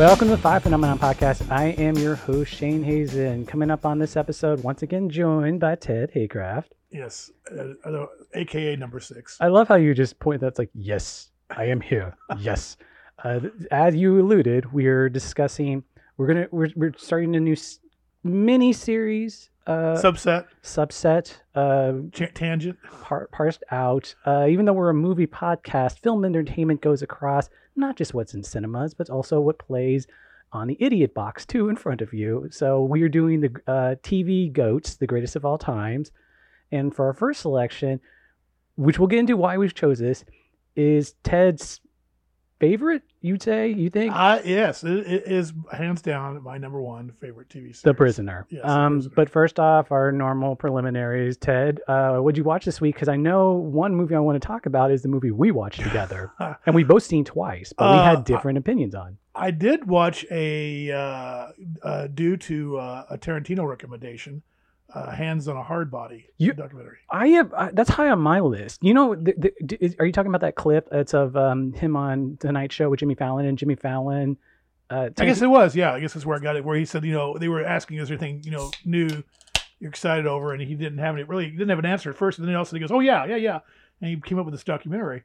Welcome to the Five Phenomenon Podcast. I am your host, Shane Hazen. Coming up on this episode, once again joined by Ted Haycraft. Yes, uh, uh, AKA number six. I love how you just point that's like, yes, I am here. yes. Uh, as you alluded, we're discussing, we're going to, we're, we're starting a new s- mini series, uh, Subset, subset, uh, ch- tangent. par- parsed out. Uh, even though we're a movie podcast, film entertainment goes across not just what's in cinemas, but also what plays on the idiot box too in front of you. So we are doing the uh, TV goats, the greatest of all times, and for our first selection, which we'll get into why we chose this, is Ted's favorite. You'd say? You think? Uh, yes, it, it is hands down my number one favorite TV series. the Prisoner. Yes, The um, Prisoner. But first off, our normal preliminaries. Ted, uh, what'd you watch this week? Because I know one movie I want to talk about is the movie we watched together, and we both seen twice, but we Uh, had different opinions on. I did watch a uh, uh, due to uh, a Tarantino recommendation, uh, Hands on a Hard Body You- documentary. I have that's high on my list. You know, the, the, is, are you talking about that clip? It's of um, him on Tonight Show with Jimmy Fallon and Jimmy Fallon. Uh, I guess it was, yeah. I guess that's where I got it. Where he said, you know, they were asking, is there anything, you know, new you're excited over? And he didn't have any, really, he didn't have an answer at first. And then also he goes, oh, yeah, yeah, yeah. And he came up with this documentary.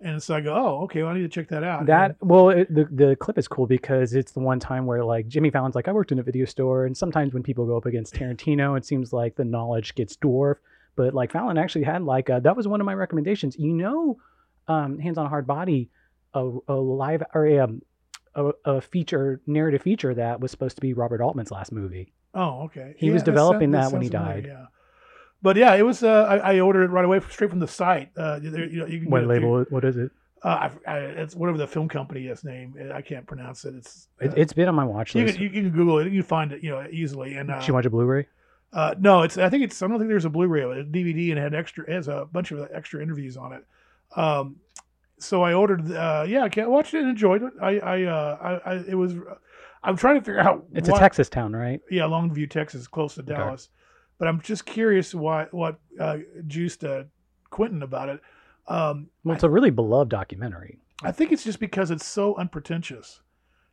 And so I go, oh, okay, well, I need to check that out. That well, it, the the clip is cool because it's the one time where like Jimmy Fallon's like, I worked in a video store, and sometimes when people go up against Tarantino, it seems like the knowledge gets dwarfed. But like Fallon actually had like a, that was one of my recommendations. You know, um, Hands on a Hard Body, a, a live or a, um, a a feature narrative feature that was supposed to be Robert Altman's last movie. Oh, okay. He was that developing sounds- that when he sounds familiar, died. Yeah. But yeah, it was. Uh, I, I ordered it right away, straight from the site. Uh, there, you know, you can What get it label? What is it? Uh, I, I, it's whatever the film company is name. I can't pronounce it. It's. it uh, it's been on my watch you list. can, you can Google it. You can find it, you know, easily. And uh, Should you watch a Blu-ray? uh, no, it's. I think it's. I don't think there's a Blu-ray of it. It's DVD and it had extra. It has a bunch of extra interviews on it. Um, so I ordered. Uh, yeah, I can't watch it and enjoyed it. I. I. Uh, I, I. It was. I'm trying to figure out. It's what, a Texas town, right? Yeah, Longview, Texas, close to Dallas. But I'm just curious why what uh, juiced uh, Quentin about it. Um, Well, it's a really beloved documentary. I think it's just because it's so unpretentious.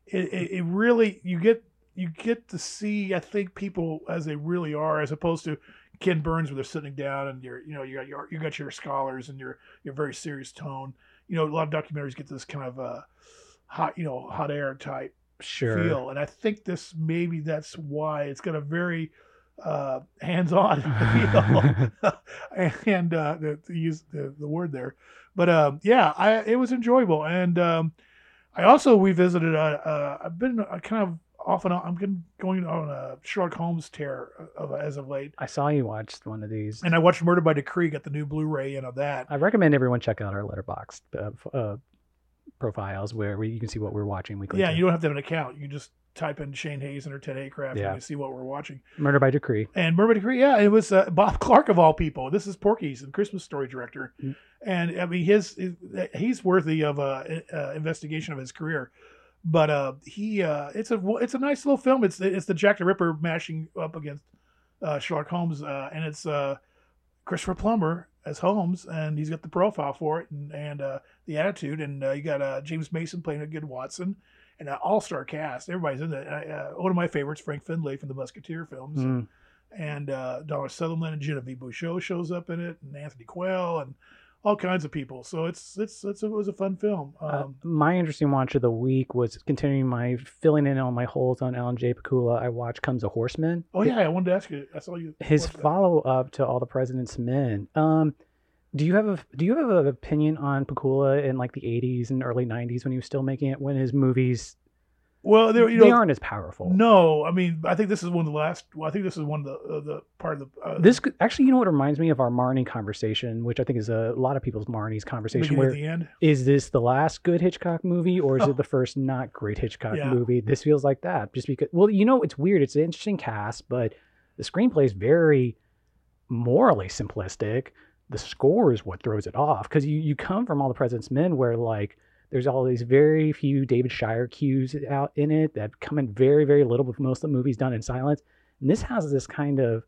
It, it, it really you get you get to see I think people as they really are, as opposed to Ken Burns where they're sitting down and you're you know you got your you got your scholars and your your very serious tone. You know, a lot of documentaries get this kind of uh, hot you know hot air type Sure. feel, and I think this maybe that's why it's got a very uh, hands-on feel, and uh, the, to use the, the word there. But um, yeah, I it was enjoyable, and um, I also revisited. Uh, uh, I've been uh, kind of off and on. I'm going on a Sherlock Holmes tear of, as of late, I saw you watched one of these. and I watched Murder by Decree. Got the new Blu-ray in of that. I recommend everyone check out our Letterboxd uh, uh, profiles where we, you can see what we're watching weekly. Yeah, too. you don't have to have an account. You just type in Shane Hazen and or Ted Haycraft Yeah. and you see what we're watching. Murder by Decree. And Murder by Decree, yeah, it was uh, Bob Clark of all people. This is Porky's and Christmas Story director, Mm. and I mean his, his he's worthy of a, uh investigation of his career. But uh, he uh, it's a it's a nice little film. It's it's the Jack the Ripper mashing up against uh, Sherlock Holmes, uh, and it's uh, Christopher Plummer as Holmes, and he's got the profile for it and and uh, the attitude, and uh, you got uh, James Mason playing a good Watson. And an all-star cast. Everybody's in it. Uh, one of my favorites, Frank Finlay from the Musketeer films Mm. and uh, Donald Sutherland and Genevieve Bujold shows up in it, and Anthony Quayle, and all kinds of people. So it's it's, it's it was a fun film. Uh, Um, my interesting watch of the week was continuing my filling in on my holes on Alan J. Pakula. I watched Comes a Horseman. oh yeah, I wanted to ask you. I saw you. His follow up to All the President's Men. Um, do you have a do you have an opinion on Pakula in like the 80s and early 90s when he was still making it when his movies Well, there you they know. aren't as powerful. No, I mean, I think this is one of the last. Well, I think this is one of the uh, the part of the uh, This could- actually, you know what reminds me of our Marnie conversation, which I think is a lot of people's Marnie's conversation. Where the end. is this the last good Hitchcock movie, or is Oh. it the first not great Hitchcock Yeah. movie? This feels like that, just because. Well, you know, it's weird. It's an interesting cast, but the screenplay is very morally simplistic. The score is what throws it off because you you come from all the President's Men, where like there's all these very few David Shire cues out in it that come in very very little, but most of the movie's done in silence. And this has this kind of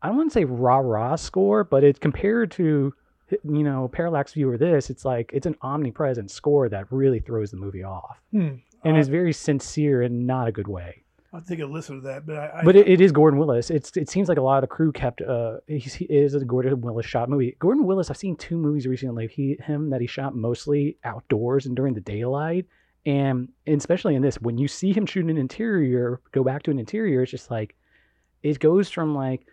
I don't want to say rah rah score, but it's compared to you know Parallax View or this, it's like it's an omnipresent score that really throws the movie off. Hmm. and Uh, is very sincere in not a good way. I'll take a listen to that, but I. I But it, it is Gordon Willis. It's it seems like a lot of the crew kept. Uh, he's, he is a Gordon Willis shot movie. Gordon Willis. I've seen two movies recently. He him that he shot mostly outdoors and during the daylight. And, and especially in this, when you see him shoot an interior, go back to an interior, it's just like it goes from like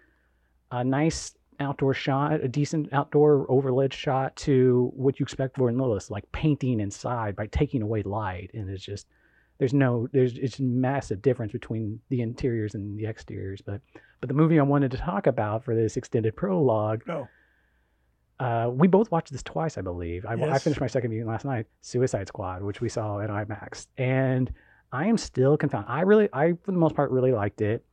a nice outdoor shot, a decent outdoor overlit shot, to what you expect Gordon Willis, like painting inside by taking away light, and it's just there's no there's it's a massive difference between the interiors and the exteriors but but the movie i wanted to talk about for this extended prologue Oh. uh, we both watched this twice i believe I, I finished my second viewing last night suicide squad which we saw in imax and i am still confounded i really i for the most part really liked it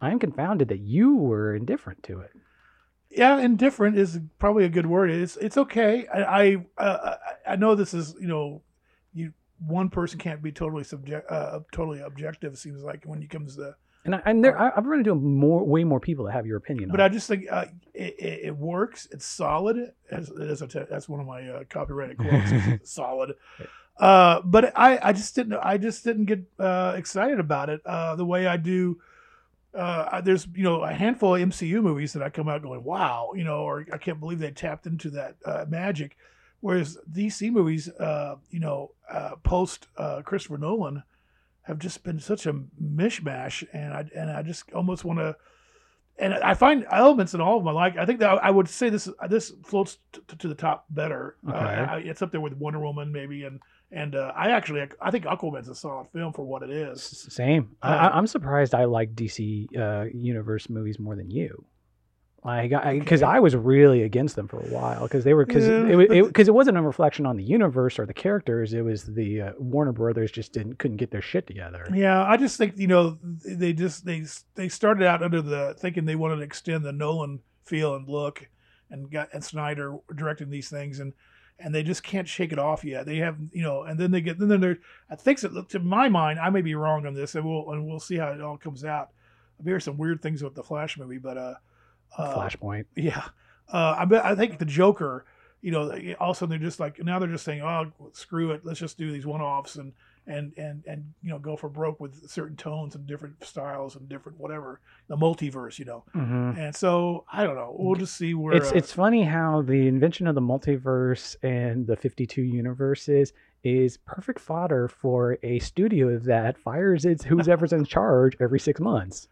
i am confounded that you were indifferent to it yeah, indifferent is probably a good word. It's it's okay. I I, uh, I know this is you know, one person can't be totally subject uh, totally objective. It seems like when it comes to and I, and there I, i've run into more way more people that have your opinion But I just think uh, it, it, it works. It's solid. As, as a that's one of my uh, copyrighted quotes. Solid. Uh, but I, I just didn't. I just didn't get uh, excited about it uh, the way I do. Uh, there's you know a handful of MCU movies that I come out going wow you know or I can't believe they tapped into that uh, magic, whereas DC movies uh, you know uh, post uh, Christopher Nolan have just been such a mishmash and I and I just almost want to and I find elements in all of them. I Like I think that I would say this this floats t- to the top better. Uh, Okay. I- it's up there with Wonder Woman maybe, and and uh, I actually I think Aquaman's a solid film for what it is. Same. I, I- I'm surprised I like DC uh, universe movies more than you. Like, because Okay. I was really against them for a while because they were because Yeah, it, but it, it wasn't a reflection on the universe or the characters. It was the uh, Warner Brothers just didn't couldn't get their shit together. Yeah, I just think you know they just they they started out under the thinking they wanted to extend the Nolan feel and look, and got and Snyder directing these things and. And they just can't shake it off yet. They have, you know, and then they get, then they're. I think, so, to my mind, I may be wrong on this, and we'll and we'll see how it all comes out. There's some weird things with the Flash movie, but uh, uh Flashpoint. yeah, uh, I bet I think the Joker. You know, all of a sudden they're just like now they're just saying, "Oh, screw it, let's just do these one-offs and and and and you know go for broke with certain tones and different styles and different whatever the multiverse." You know, hmm and so I don't know. We'll just see where It's uh, it's funny how the invention of the multiverse and the 52 universes is perfect fodder for a studio that fires its who's ever's in charge every six months.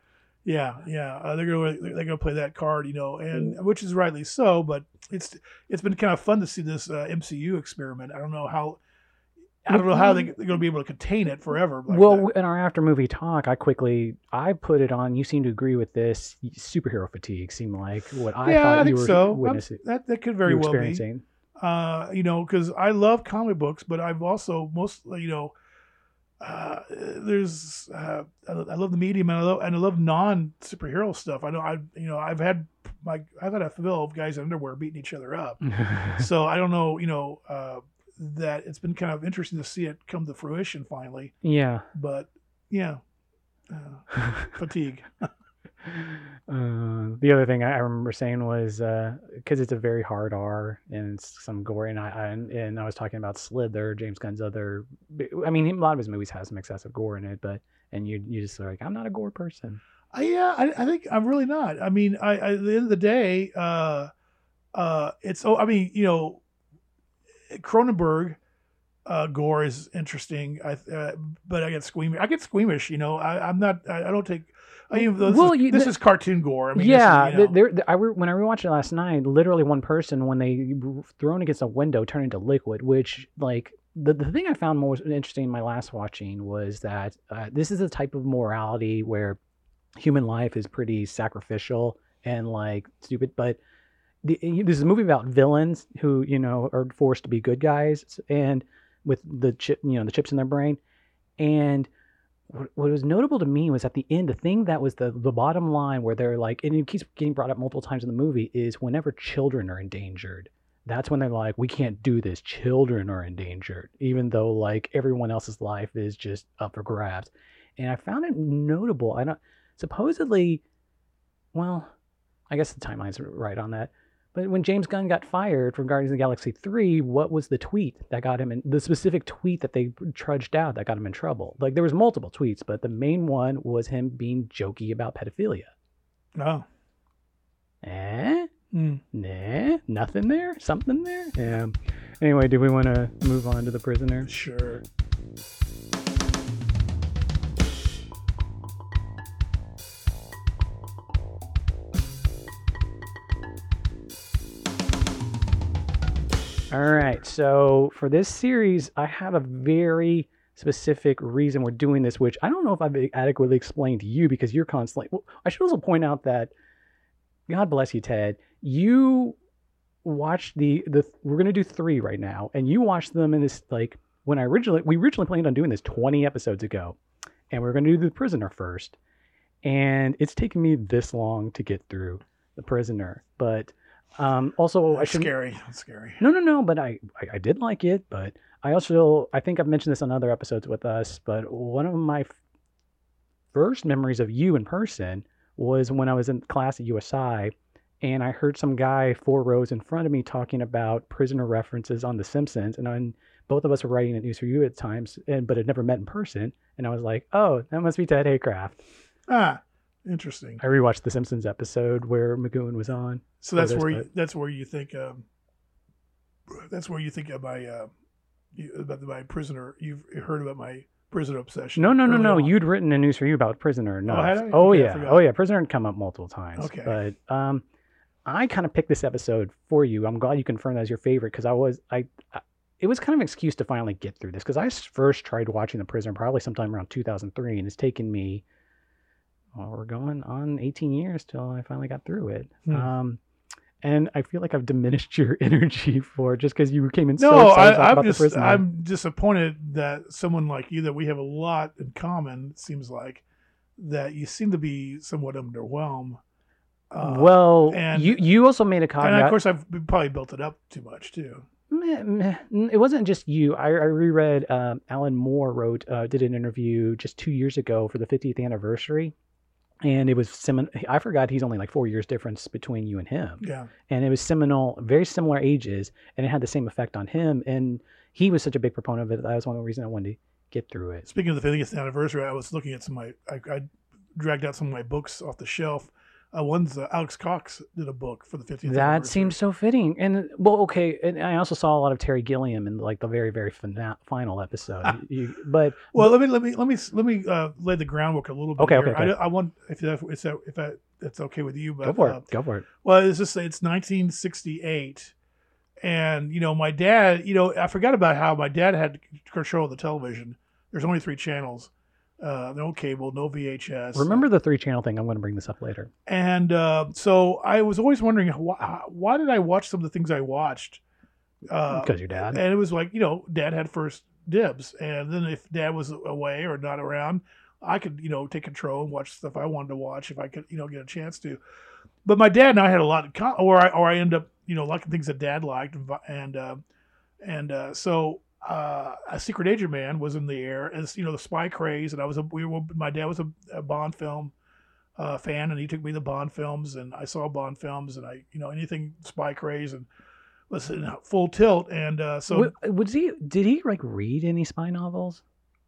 Yeah yeah uh, they're gonna they're gonna play that card. You know, and which is rightly so. But it's it's been kind of fun to see this uh, MCU experiment. I don't know how. I don't know how they, they're going to be able to contain it forever. like well, that. in our after movie talk, I quickly I put it on. You seem to agree with this. Superhero fatigue seemed like what I yeah, thought I you think were so. I'm- witnessing. that that could very you well be. Uh, you know, because I love comic books, but I've also most you know, uh, there's uh, I I love the medium and I love and I love non superhero stuff. I know I you know I've had my I've had a fill of guys in underwear beating each other up. so I don't know you know uh, that it's been kind of interesting to see it come to fruition finally. yeah. But yeah, uh, fatigue. Uh, the other thing I remember saying was because it's a very hard R and some gore, and I, I and I was talking about Slither, James Gunn's other. I mean, a lot of his movies has some excessive gore in it, but and you you just are like, I'm not a gore person. I, yeah, I, I think I'm really not. I mean, I, I at the end of the day, uh, uh, it's oh, I mean, you know, Cronenberg uh, gore is interesting. I, uh, but I get squeamish. I get squeamish. You know, I, I'm not. I, I don't take. I mean, this, Well, is, you- this the- is cartoon gore. I mean, yeah, is, you know, I re- when I rewatched it last night, literally one person when they were thrown against a window turned into liquid. Which like the the thing I found most interesting in my last watching was that uh, this is a type of morality where human life is pretty sacrificial and like stupid, but. The, this is a movie about villains who you know are forced to be good guys and with the chip you know the chips in their brain and what, was notable to me was at the end the thing that was the the bottom line where they're like and it keeps getting brought up multiple times in the movie is whenever children are endangered that's when they're like we can't do this. Children are endangered even though like everyone else's life is just up for grabs. And i found it notable i don't supposedly well i guess the timeline's right on that But when James Gunn got fired from Guardians of the Galaxy 3, what was the tweet that got him in the specific tweet that they trudged out that got him in trouble? Like there was multiple tweets, but the main one was him being jokey about pedophilia. Oh. Eh? Mm. Nah, nothing there? Something there? Yeah. Anyway, do we want to move on to the prisoner? Sure. All right. So for this series, I have a very specific reason we're doing this, which I don't know if I've adequately explained to you because you're constantly. Well, I should also point out that, God bless you, Ted. You watched the the. We're gonna do three right now, and you watched them in this like when I originally we originally planned on doing this 20 episodes ago, and we are gonna do the prisoner first, and it's taken me this long to get through the prisoner, but. Um, also, I should scary. That's scary. no, no, no. But I, I, I did like it. But I also, I think I've mentioned this on other episodes with us. But one of my first memories of you in person was when I was in class at USI, and I heard some guy four rows in front of me talking about prisoner references on The Simpsons, and on both of us were writing at News for You at times, and but had never met in person. And I was like, oh, that must be Ted Haycraft. Ah, interesting. I rewatched The Simpsons episode where McGoohan was on. So that's where you, that's where you think um, that's where you think of my uh, about my prisoner. You've heard about my prisoner obsession. No, no, no, no. on. You'd written a news for you about Prisoner. No. I? Oh Okay, yeah. Oh yeah. Prisoner had come up multiple times. Okay. But um, I kind of picked this episode for you. I'm glad you confirmed that as your favorite because I was I, I. It was kind of an excuse to finally get through this because I first tried watching The Prisoner probably sometime around 2003, and it's taken me. Well, we're going on 18 years till I finally got through it. Hmm. Um, and I feel like I've diminished your energy for just because you came in No, so excited I, I'm about just. I'm disappointed that someone like you that we have a lot in common. It seems like that you seem to be somewhat underwhelmed. Uh, well, and- you you also made a comment. and of course I've probably built it up too much too. Meh, meh. N- It wasn't just you. I, I reread. Um, Alan Moore wrote, uh, did an interview just two years ago for the 50th anniversary, and it was semin. I forgot he's only like four years difference between you and him, Yeah, and it was seminal, very similar ages, and it had the same effect on him. And he was such a big proponent of it. That was one of the reasons I wanted to get through it. Speaking of the 50th anniversary, I was looking at some of my, I, I dragged out some of my books off the shelf. Uh, one's uh, Alex Cox did a book for the 50th. That seems so fitting. And well, okay. And I also saw a lot of Terry Gilliam in like the very, very fina- final episode. you, but Well, let me let me let me let me uh, lay the groundwork a little bit. Okay, here. okay, okay. I, I want if that if that if that that's okay with you, but go for uh, it. Go for it. Well, it's just it's 1968, and you know my dad. You know I forgot about how my dad had control of the television. There's only three channels, uh, no cable, no VHS. Remember the three channel thing? I'm going to bring this up later. And uh, so I was always wondering why, why did I watch some of the things I watched? Uh, Because your dad. and it was like you know, dad had first dibs, and then if dad was away or not around, I could you know take control and watch stuff I wanted to watch if I could you know get a chance to. But my dad and I had a lot of, common, or I or I end up you know liking things that dad liked, and and uh, and uh, so uh, a secret agent man was in the air as you know the spy craze, and I was a we were my dad was a, a Bond film uh, fan, and he took me to Bond films, and I saw Bond films, and I you know anything spy craze and was in full tilt, and uh, so was he? Did he like read any spy novels?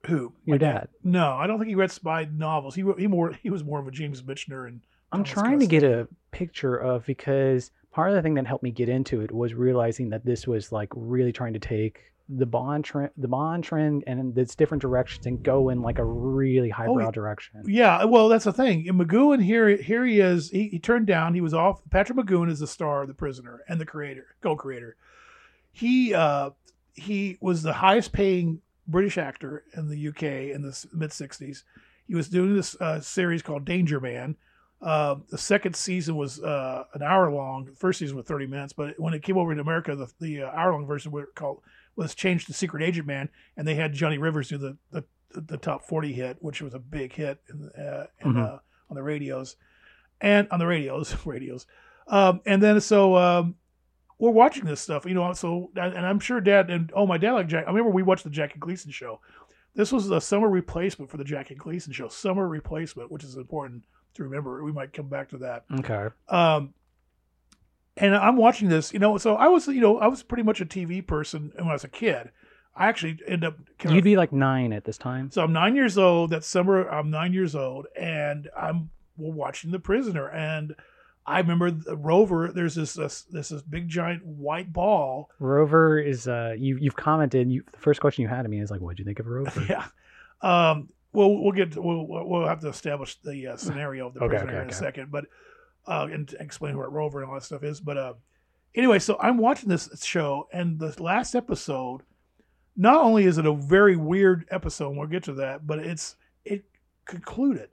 who Your My dad. No, I don't think he read spy novels. He he more he was more of a James Michener and I'm trying to get a picture of because part of the thing that helped me get into it was realizing that this was like really trying to take the bond trend, the bond trend, and its different directions and go in like a really highbrow yeah. direction. Yeah, well, that's the thing. And McGoohan here, here he is. He, he turned down. He was off. Patrick McGoohan is the star of The Prisoner and the creator, co-creator. He uh, he was the highest paying British actor in the UK in the mid '60s. He was doing this uh, series called Danger Man. Uh, the second season was uh, an hour long. The first season was 30 minutes, but when it came over to America, the, the uh, hour long version was called was changed to Secret Agent Man, and they had Johnny Rivers do the the, the top 40 hit, which was a big hit in, uh, in, Mhm. uh, on the radios, and on the radios, radios, um, and then so um, we're watching this stuff, you know. So and I'm sure Dad and oh my dad like Jack. I remember we watched the Jackie Gleason show. This was a summer replacement for the Jackie Gleason show. Summer replacement, which is important to remember. We might come back to that. Okay. Um, and I'm watching this, you know. So I was, you know, I was pretty much a TV person when I was a kid. I actually end up. kind You'd of- be like nine at this time. so I'm nine years old. That summer, I'm nine years old, and I'm watching The Prisoner. And I remember the Rover. There's this this this, big giant white ball. Rover is uh you you've commented you the first question you had to me is like what'd you think of Rover? Yeah. Um. Well, we'll get to, we'll we'll have to establish the uh, scenario of the Okay, prisoner okay, in a second, but uh, and explain what Rover and all that stuff is. But uh, anyway, so I'm watching this show, and the last episode. Not only is it a very weird episode, and we'll get to that, but it's it concluded.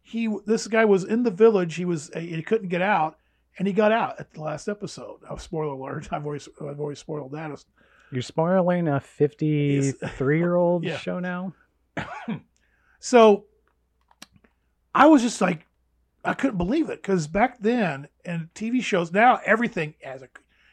He this guy was in the village. He was he couldn't get out, and he got out at the last episode. Oh, spoiler alert! I've already I've already spoiled that. You're spoiling a 53 year old show now. So I was just like, I couldn't believe it because back then, and TV shows now, everything has a,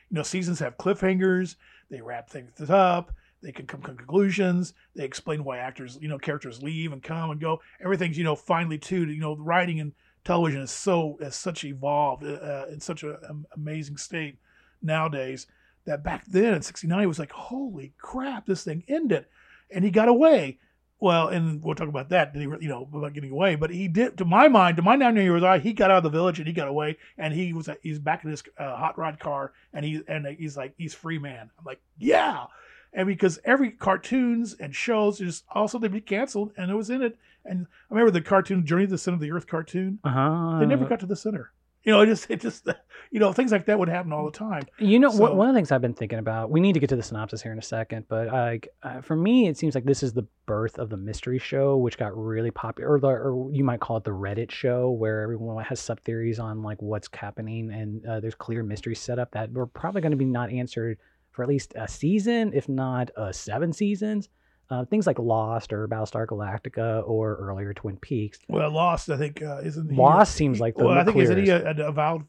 you know, seasons have cliffhangers. They wrap things up. They can come to conclusions. They explain why actors, you know, characters leave and come and go. Everything's, you know, finely tuned. You know, writing and television is so is such evolved uh, in such an amazing state nowadays that back then in '69 it was like, holy crap, this thing ended, and he got away. Well, and we'll talk about that, Did he, you know, about getting away. But he did, to my mind, to my nine year old eye, he got out of the village and he got away, and he was he's back in his uh, hot rod car, and he and he's like he's free man. I'm like, yeah, and because every cartoons and shows just also they be canceled, and it was in it. And I remember the cartoon Journey to the Center of the Earth cartoon. Uh-huh. They never got to the center. You know, it just it just you know things like that would happen all the time. You know, So- one of the things I've been thinking about. We need to get to the synopsis here in a second, but like uh, for me, it seems like this is the birth of the mystery show, which got really popular, or, the, or you might call it the Reddit show, where everyone has sub theories on like what's happening, and uh, there's clear mysteries set up that we're probably going to be not answered for at least a season, if not uh, seven seasons. Uh, things like Lost or Battlestar Galactica or earlier Twin Peaks. Well, Lost, I think, uh, isn't he? Lost seems like the well, I think isn't he clearest. a, a avowed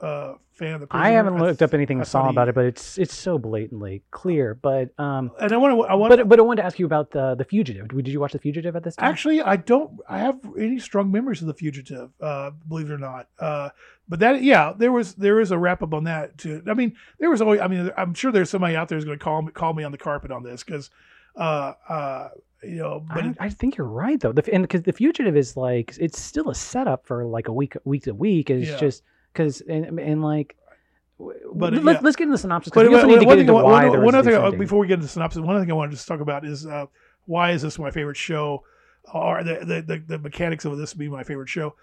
uh, fan of the? I haven't looked up anything I saw he- about it, but it's it's so blatantly clear. But um, And I want to. I want. but but I wanted to ask you about the the fugitive. Did you watch the fugitive at this time? Actually, I don't. I have any strong memories of the fugitive. Uh, believe it or not. Uh, but that, yeah, there was there is a wrap up on that too. I mean, there was always. I mean, I'm sure there's somebody out there who's going to call me call me on the carpet on this because, uh, uh, you know. But I, I think you're right though. The, and because the fugitive is like it's still a setup for like a week week to week. It's Yeah. just because and, and like. But, let's, yeah. let's get into the synopsis but because we also need to one get thing, into one, why one- one other thing uh, before we get into the synopsis, one other thing I wanted to just talk about is uh, why is this my favorite show, or the the, the, the mechanics of this being my favorite show.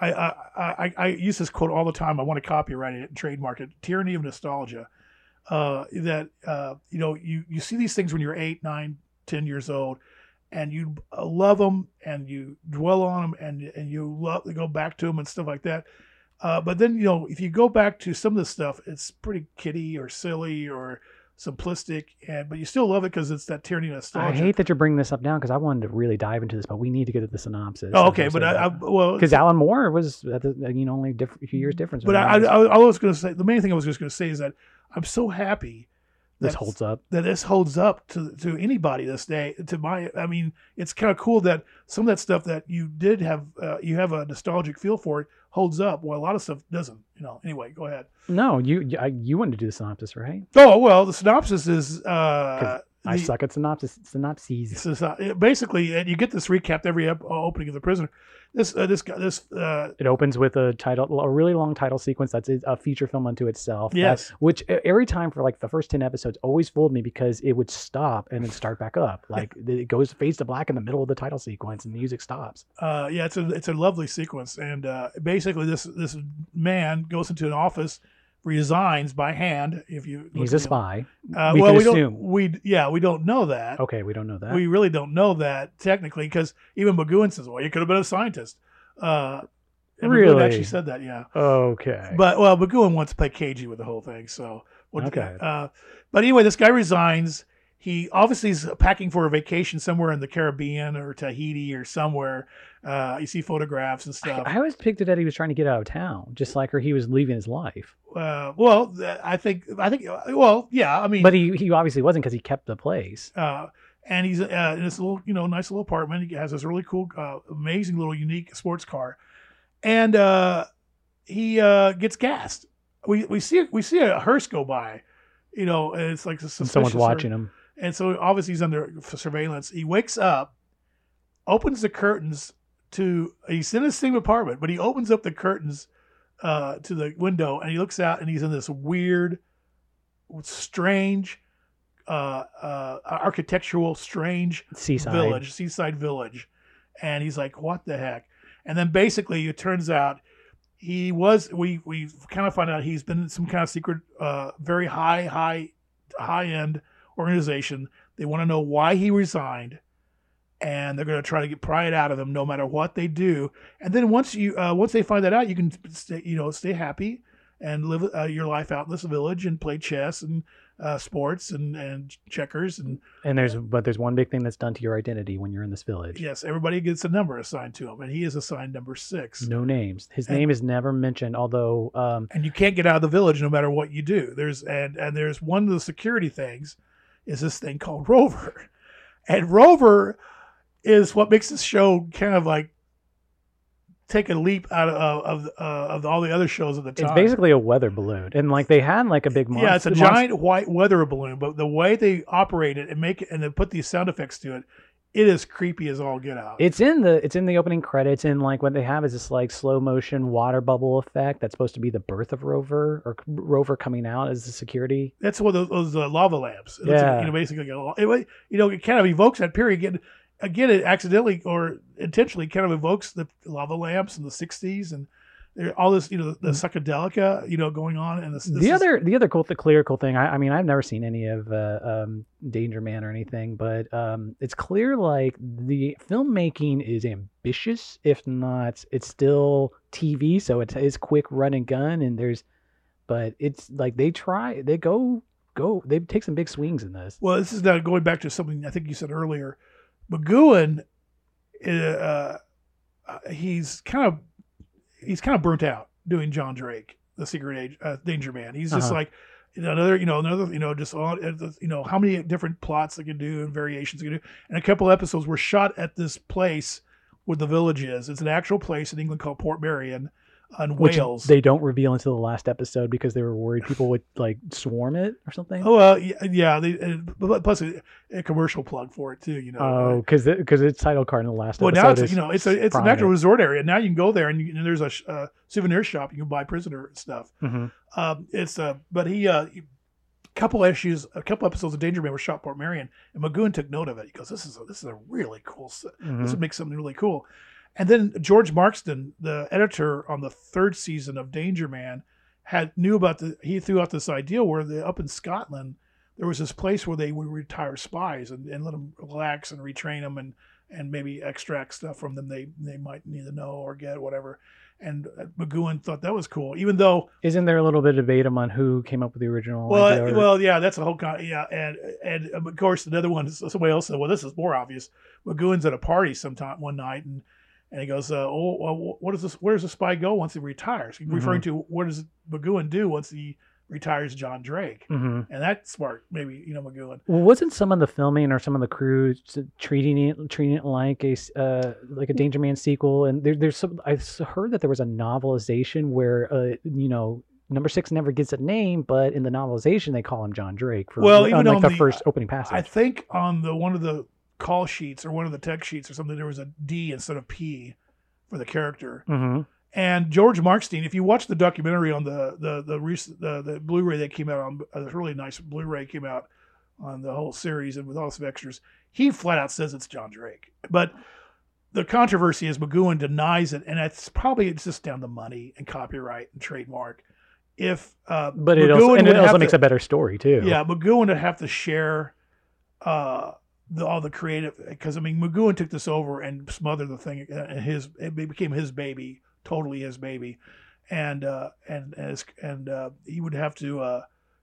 I, I I I use this quote all the time. I want to copyright it and trademark it. Tyranny of nostalgia. Uh, that uh, you know you you see these things when you're eight, nine, ten years old, and you uh, love them and you dwell on them and and you love to go back to them and stuff like that. Uh, but then you know if you go back to some of this stuff, it's pretty kiddie or silly or simplistic, and but you still love it because it's that tyranny of I hate that you're bringing this up now because I wanted to really dive into this, but we need to get to the synopsis. oh, okay, but I, I well, because Alan Moore was at the, you know only diff- a few years mm, difference. but I, I, I was going to say the main thing I was just going to say is that I'm so happy this holds up. that this holds up to to anybody this day. To my, I mean, it's kind of cool that some of that stuff that you did have, uh, you have a nostalgic feel for it, holds up. While a lot of stuff doesn't. You know. Anyway, go ahead. No, you you, I, you wanted to do the synopsis, right? Oh well, the synopsis is. Uh, I suck at synopsis synopses. This is, uh, basically, and you get this recap every ep- uh, opening of the prisoner. This uh, this guy this uh, It opens with a title, a really long title sequence that's a feature film unto itself. that- Yes. which uh, every time for like the first 10 episodes always fooled me because it would stop and then start back up. Like it goes fades to black in the middle of the title sequence and the music stops. uh, yeah, it's a it's a lovely sequence, and uh, basically this this man goes into an office, resigns by hand. If you He's a spy. Uh, We well, we assume. don't we yeah we don't know that. Okay, we don't know that. We really don't know that technically because even McGoohan says, "Well, you could have been a scientist." Uh, Really? actually said that, yeah. okay. But well, McGoohan wants to play cagey with the whole thing. So what- Okay. Uh, but anyway, this guy resigns. He obviously is packing for a vacation somewhere in the Caribbean or Tahiti or somewhere. Uh, you see photographs and stuff. I always picked it that he was trying to get out of town, just like or he was leaving his life. uh, well, I think I think well, yeah. I mean, But he, he obviously wasn't because he kept the place. uh, and he's uh, in this little, you know, nice little apartment. He has this really cool, uh, amazing little unique sports car, and uh, he uh, gets gassed. we we see we see a hearse go by, you know, and it's like And someone's or- watching him. and so obviously he's under surveillance. He wakes up, opens the curtains to he's in his same apartment, but he opens up the curtains uh, to the window and he looks out and he's in this weird, strange, uh, uh, architectural, strange Seaside. village, seaside village, and he's like, "What the heck?" And then basically, it turns out he was. We we kind of find out he's been in some kind of secret, uh, very high, high, high end organization. They want to know why he resigned, and they're going to try to get pry it out of them no matter what they do. And then once you uh, once they find that out, you can stay, you know, stay happy and live uh, your life out in this village and play chess and uh, sports and and checkers and And there's but there's one big thing that's done to your identity when you're in this village. Yes, everybody gets a number assigned to him, and he is assigned number six. No names. His And- name is never mentioned, although um, And you can't get out of the village no matter what you do. There's and and there's one of the security things is this thing called Rover, and Rover is what makes this show kind of like take a leap out of of, uh, of all the other shows at the time. it's basically a weather balloon. And like they had like a big monster. yeah, it's a monster- giant white weather balloon, but the way they operate it and make it and then put these sound effects to it, it is creepy as all get out. It's in the it's in the opening credits, and like what they have is this like slow motion water bubble effect that's supposed to be the birth of Rover or Rover coming out as the security. That's what those, those uh, lava lamps. It looks like, Yeah. you know, basically, it, you know, it kind of evokes that period again. Again, it accidentally or intentionally kind of evokes the lava lamps in the '60s and all this, you know, the psychedelica, you know, going on. And this, this the is- other the other cool the clear cool thing I, I mean i've never seen any of uh, um, danger man or anything but um, it's clear like the filmmaking is ambitious if not it's still tv so it's, it's quick run and gun and there's but it's like they try they go go they take some big swings in this well, this is now going back to something I think you said earlier. McGoohan, uh, uh, he's kind of he's kind of burnt out doing John Drake, the Secret Age, uh, Danger Man. He's just Uh-huh. like another, you know, another, you know, just all, uh, you know, how many different plots they can do and variations they can do. And a couple episodes were shot at this place where the village is. It's an actual place in England called Portmeirion, on which Wales. they don't reveal until the last episode because they were worried people would like swarm it or something oh well, yeah, yeah they, but plus a, a commercial plug for it too. You know, oh because because its title card in the last Well, episode now it's you know it's a it's an actual resort area. Now you can go there and, you, and there's a sh- uh, souvenir shop. You can buy prisoner stuff. Mhm. Um, it's uh, but he uh, he- couple issues, a couple episodes of Danger Man were shot Portmeirion, and McGoohan took note of it. He goes, "This is a, this is a really cool. Mhm. This would make something really cool." And then George Markstein, the editor on the third season of Danger Man, had knew about the. He threw out this idea where the up in Scotland there was this place where they would retire spies and, and let them relax and retrain them and and maybe extract stuff from them they they might need to know or get whatever. And uh, McGoohan thought that was cool, even though Isn't there a little bit of debate on who came up with the original well, idea? or- well, yeah, that's a whole con. Yeah, and and of course another one. is- Somebody else said, "Well, this is more obvious." McGoohan's at a party sometime one night, and and he goes, uh, "Oh, well, what does this? Where does the spy go once he retires?" Referring to what does McGoohan do once he retires John Drake, Mhm. and that sparked maybe you know McGoohan. Well, wasn't some of the filming or some of the crew treating it treating it like a uh, like a Danger Man sequel? And there, there's some I heard that there was a novelization where uh, you know number six never gets a name, but in the novelization they call him John Drake for Well, on, even like on the, the- first opening passage. I think on the one of the call sheets or one of the tech sheets or something, there was a D instead of P for the character. hmm And George Markstein, if you watch the documentary on the the the recent the, the Blu-ray that came out on uh, this really nice Blu-ray came out on the whole series and with all some extras, he flat out says it's John Drake. But the controversy is McGoohan denies it, and it's probably it's just down to money and copyright and trademark. If uh, But it also and it also makes to- a better story too. yeah, McGoohan would have to share uh, the, all the creative because I mean McGoohan took this over and smothered the thing, uh, and his it became his baby, totally his baby, and uh, and and, and uh, he would have to, uh,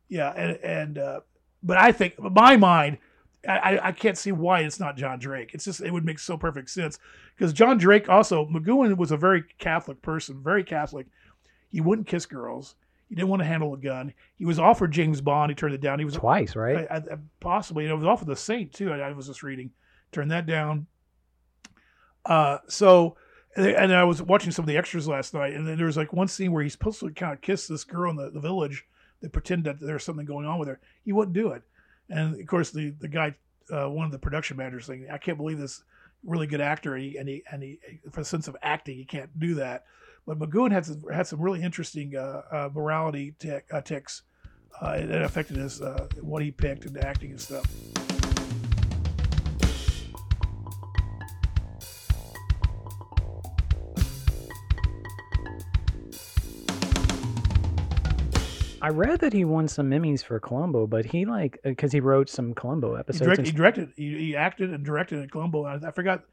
yeah, and and uh, but I think my mind. I, I- I can't see why it's not John Drake. It's just it would make so perfect sense because John Drake also McGoohan was a very Catholic person, very Catholic. He wouldn't kiss girls. He didn't want to handle a gun. He was offered James Bond. He turned it down. He was twice, right? I, I, possibly. And it was offered the Saint too. I, I was just reading. Turned that down. Uh, so, And, I was watching some of the extras last night, and then there was like one scene where he's supposed to kind of kiss this girl in the, the village. They pretend that there's something going on with her. He wouldn't do it, and of course the the guy, uh, one of the production managers, saying, "I can't believe this really good actor, and he and he, and he for the sense of acting, he can't do that." But McGoohan had some, had some really interesting uh, uh, morality uh, ticks uh, that affected his uh, what he picked and acting and stuff. I read that he won some Emmys for Columbo, but he like because he wrote some Columbo He, episodes. direct, he directed, he, he acted and directed in Columbo. I, I forgot.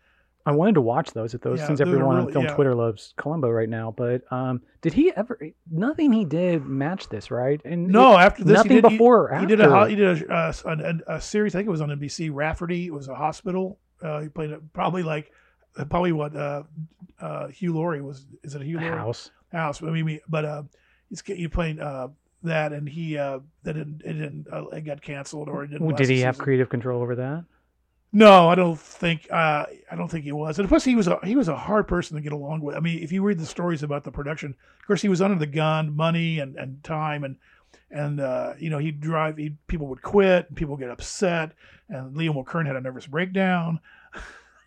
I wanted to watch those at those Yeah, since everyone really- on Film yeah. Twitter loves Columbo right now. But um, did he ever? Nothing he did matched this, right? And No, after this, nothing he did, before or He, he did a he did a, uh, a, a series. I think it was on NBC. Rafferty. It was a hospital. Uh, he played it probably like uh, probably what uh, uh, Hugh Laurie was. Is it a Hugh Laurie? House. House. I mean, but uh, he's he played uh, that, and he uh, that didn't it didn't uh, it got canceled or it didn't. Well, did he have creative control over that? No, I don't think. Uh, I don't think he was. And plus, he was a he was a hard person to get along with. I mean, if you read the stories about the production, of course, he was under the gun, money and, and time, and and uh, you know he'd drive. He people would quit, and people would get upset, and Leo McKern had a nervous breakdown,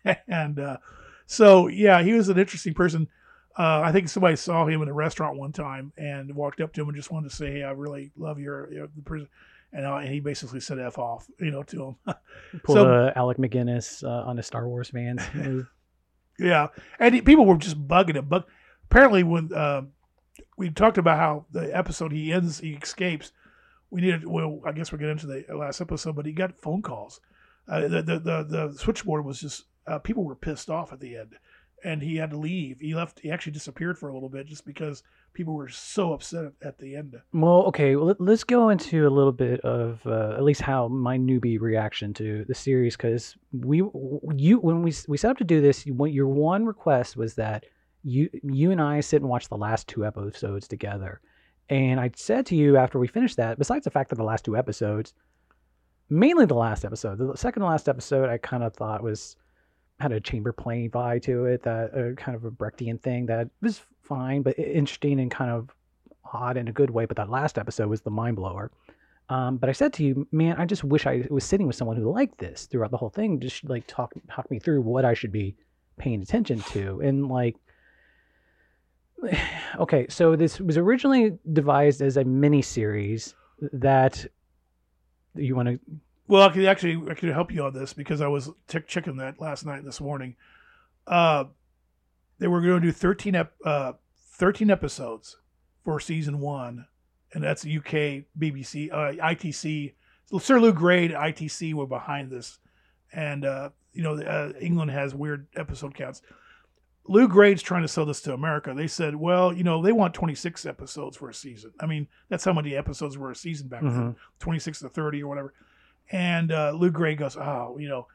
and uh, so yeah, he was an interesting person. Uh, I think somebody saw him in a restaurant one time and walked up to him and just wanted to say, "Hey, I really love your, your the person," and, uh, and he basically said "f off," you know, to him. Pull So- the Alec Guinness uh, on the Star Wars fans. Yeah, and he- people were just bugging him. But apparently, when uh, we talked about how the episode he ends, he escapes. We needed. Well, I guess we're getting into the last episode, but he got phone calls. Uh, the, the the the switchboard was just uh, people were pissed off at the end, and he had to leave. He left. He actually disappeared for a little bit just because people were so upset at the end. Well, okay, well, let- let's go into a little bit of uh, at least how my newbie reaction to the series because we you when we we set up to do this, you, your one request was that you you and I sit and watch the last two episodes together, and I said to you after we finished that, besides the fact that the last two episodes, mainly the last episode, the second to last episode, I kind of thought was had a chamber playing vibe to it, that uh, kind of a Brechtian thing that was fine but interesting and kind of odd in a good way, but that last episode was the mind blower. Um, but I said to you, man, I just wish I was sitting with someone who liked this throughout the whole thing, just like talk talk me through what I should be paying attention to. And like, okay, so this was originally devised as a mini series that you want to. Well, I could actually I could help you on this because I was tick checking that last night and this morning. Uh, they were going to do thirteen ep- uh, thirteen episodes for season one, and that's UK BBC uh, ITC. Sir Lew Grade ITC were behind this, and uh, you know uh, England has weird episode counts. Lew Grade's trying to sell this to America. They said, well, you know, they want 26 episodes for a season. I mean, that's how many episodes were a season back then, 26 to 30 or whatever. And uh, Lew Grade goes, oh, you know,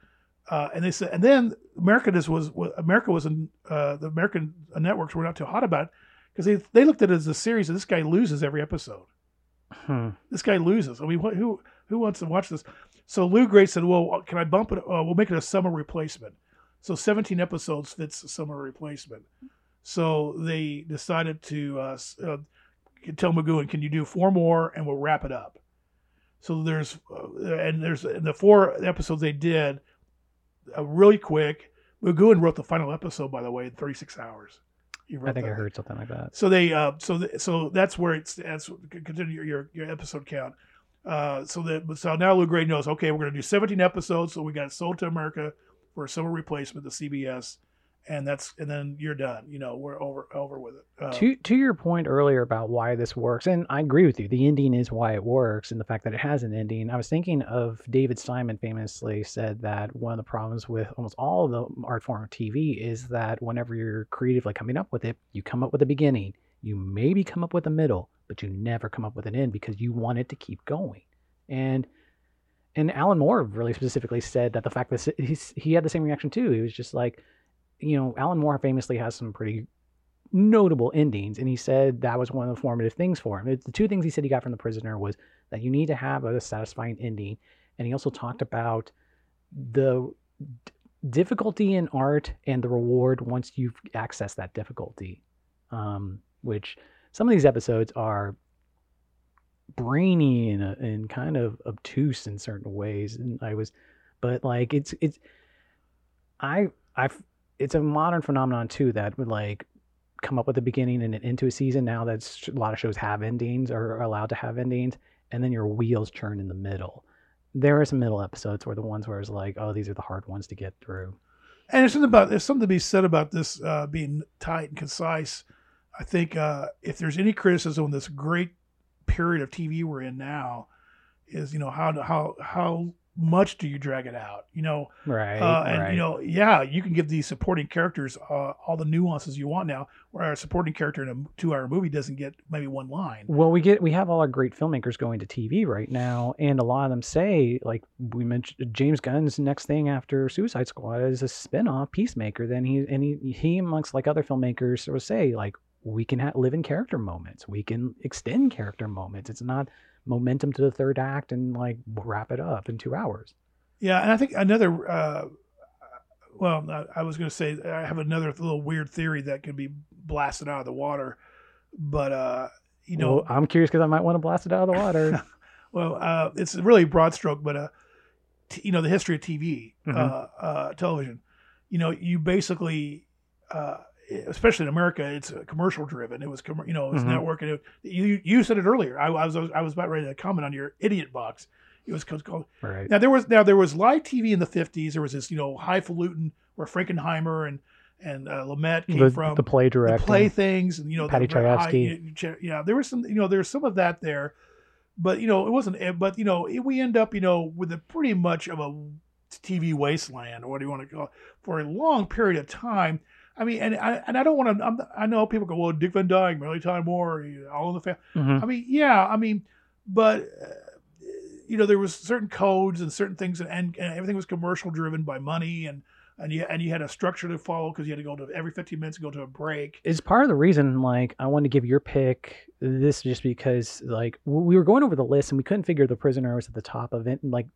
uh, and they said, and then America just was, was America was in uh, the American networks were not too hot about it because they they looked at it as a series, and this guy loses every episode. Hmm. This guy loses. I mean, what, who who wants to watch this? So Lew Grade said, well, can I bump it? Uh, we'll make it a summer replacement. So 17 episodes fits a summer replacement. So they decided to uh, uh, tell McGoohan, can you do four more and we'll wrap it up. So there's uh, and there's and the four episodes they did uh, really quick. McGoohan wrote the final episode, by the way, in 36 hours. I think I heard something like that. So they, uh, so th- so that's where it's that's continue your your, your episode count. Uh, so that so now Lew Grade knows. Okay, we're going to do 17 episodes. So we got it sold to America for a summer replacement to CBS, and that's and then you're done. You know, we're over over with it. Uh, to to your point earlier about why this works, and I agree with you. The ending is why it works, and the fact that it has an ending. I was thinking of David Simon famously said that one of the problems with almost all of the art form of TV is that whenever you're creatively coming up with it, you come up with a beginning, you maybe come up with a middle, but you never come up with an end because you want it to keep going. And and Alan Moore really specifically said that the fact that he's, he had the same reaction too. He was just like, you know, Alan Moore famously has some pretty notable endings and he said that was one of the formative things for him It's the two things he said he got from the prisoner was that you need to have a satisfying ending and he also talked about the difficulty in art and the reward once you've accessed that difficulty. Um, which some of these episodes are brainy and, uh, and kind of obtuse in certain ways. And I was, but like it's it's I I it's a modern phenomenon too that would like come up with a beginning and an into a season now that a lot of shows have endings or are allowed to have endings and then your wheels churn in the middle there are some middle episodes where the ones where it's like oh these are the hard ones to get through And there's something about there's something to be said about this uh, being tight and concise. I think uh, if there's any criticism of this great period of TV we're in now, is you know how how how much do you drag it out? You know, right uh, and right you know, yeah, you can give these supporting characters uh, all the nuances you want now, where a supporting character in a two-hour movie doesn't get maybe one line. Well, we get we have all our great filmmakers going to TV right now, and a lot of them say, like we mentioned, James Gunn's next thing after Suicide Squad is a spin-off Peacemaker. Then he and he he amongst like other filmmakers will say like we can ha- live in character moments, we can extend character moments. It's not momentum to the third act and like wrap it up in two hours. Yeah, and I think another. Uh, well, I- I was going to say I have another little weird theory that could be blasted out of the water, but uh, you know, Well, I'm curious because I might want to blast it out of the water. Well, uh, it's really broad stroke, but uh, t- you know the history of TV, Mhm. uh, uh, television. You know, you basically, uh, especially in America, it's uh, commercial driven. It was, com- you know, it was Mhm. network, and it, you you said it earlier. I, I was I was about ready to comment on your idiot box. It was called. right. Now there was now there was live TV in the fifties. There was this you know highfalutin where Frankenheimer and and uh, Lumet came The, from the play the directing. play things and you know Patty the very high- Chayefsky. yeah there was some you know there's some of that there but you know it wasn't eh, but you know it, we end up you know with a pretty much of a tv wasteland or what do you want to call it for a long period of time i mean and i and i don't want to i know people go well dick van dyke Mary Tyler Moore all in the family Mhm. I mean, yeah, I mean, but uh, you know, there was certain codes and certain things, and, and, and everything was commercial driven by money, and and you and you had a structure to follow because you had to go to every 15 minutes and go to a break. it's part of the reason like i wanted to give your pick this just because like we were going over the list and we couldn't figure the prisoner was at the top of it like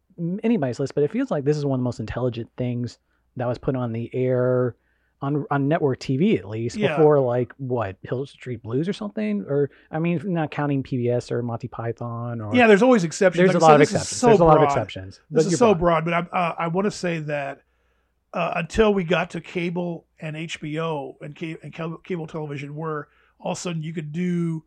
anybody's list but it feels like this is one of the most intelligent things that was put on the air on on network tv at least Yeah. before like what hill street blues or something or i mean not counting pbs or monty python or Yeah, there's always exceptions. there's Like a lot of exceptions so there's a lot of exceptions This is so broad. broad, but I uh, I want to say that uh, until we got to cable and HBO and cable, and cable, cable television, where all of a sudden you could do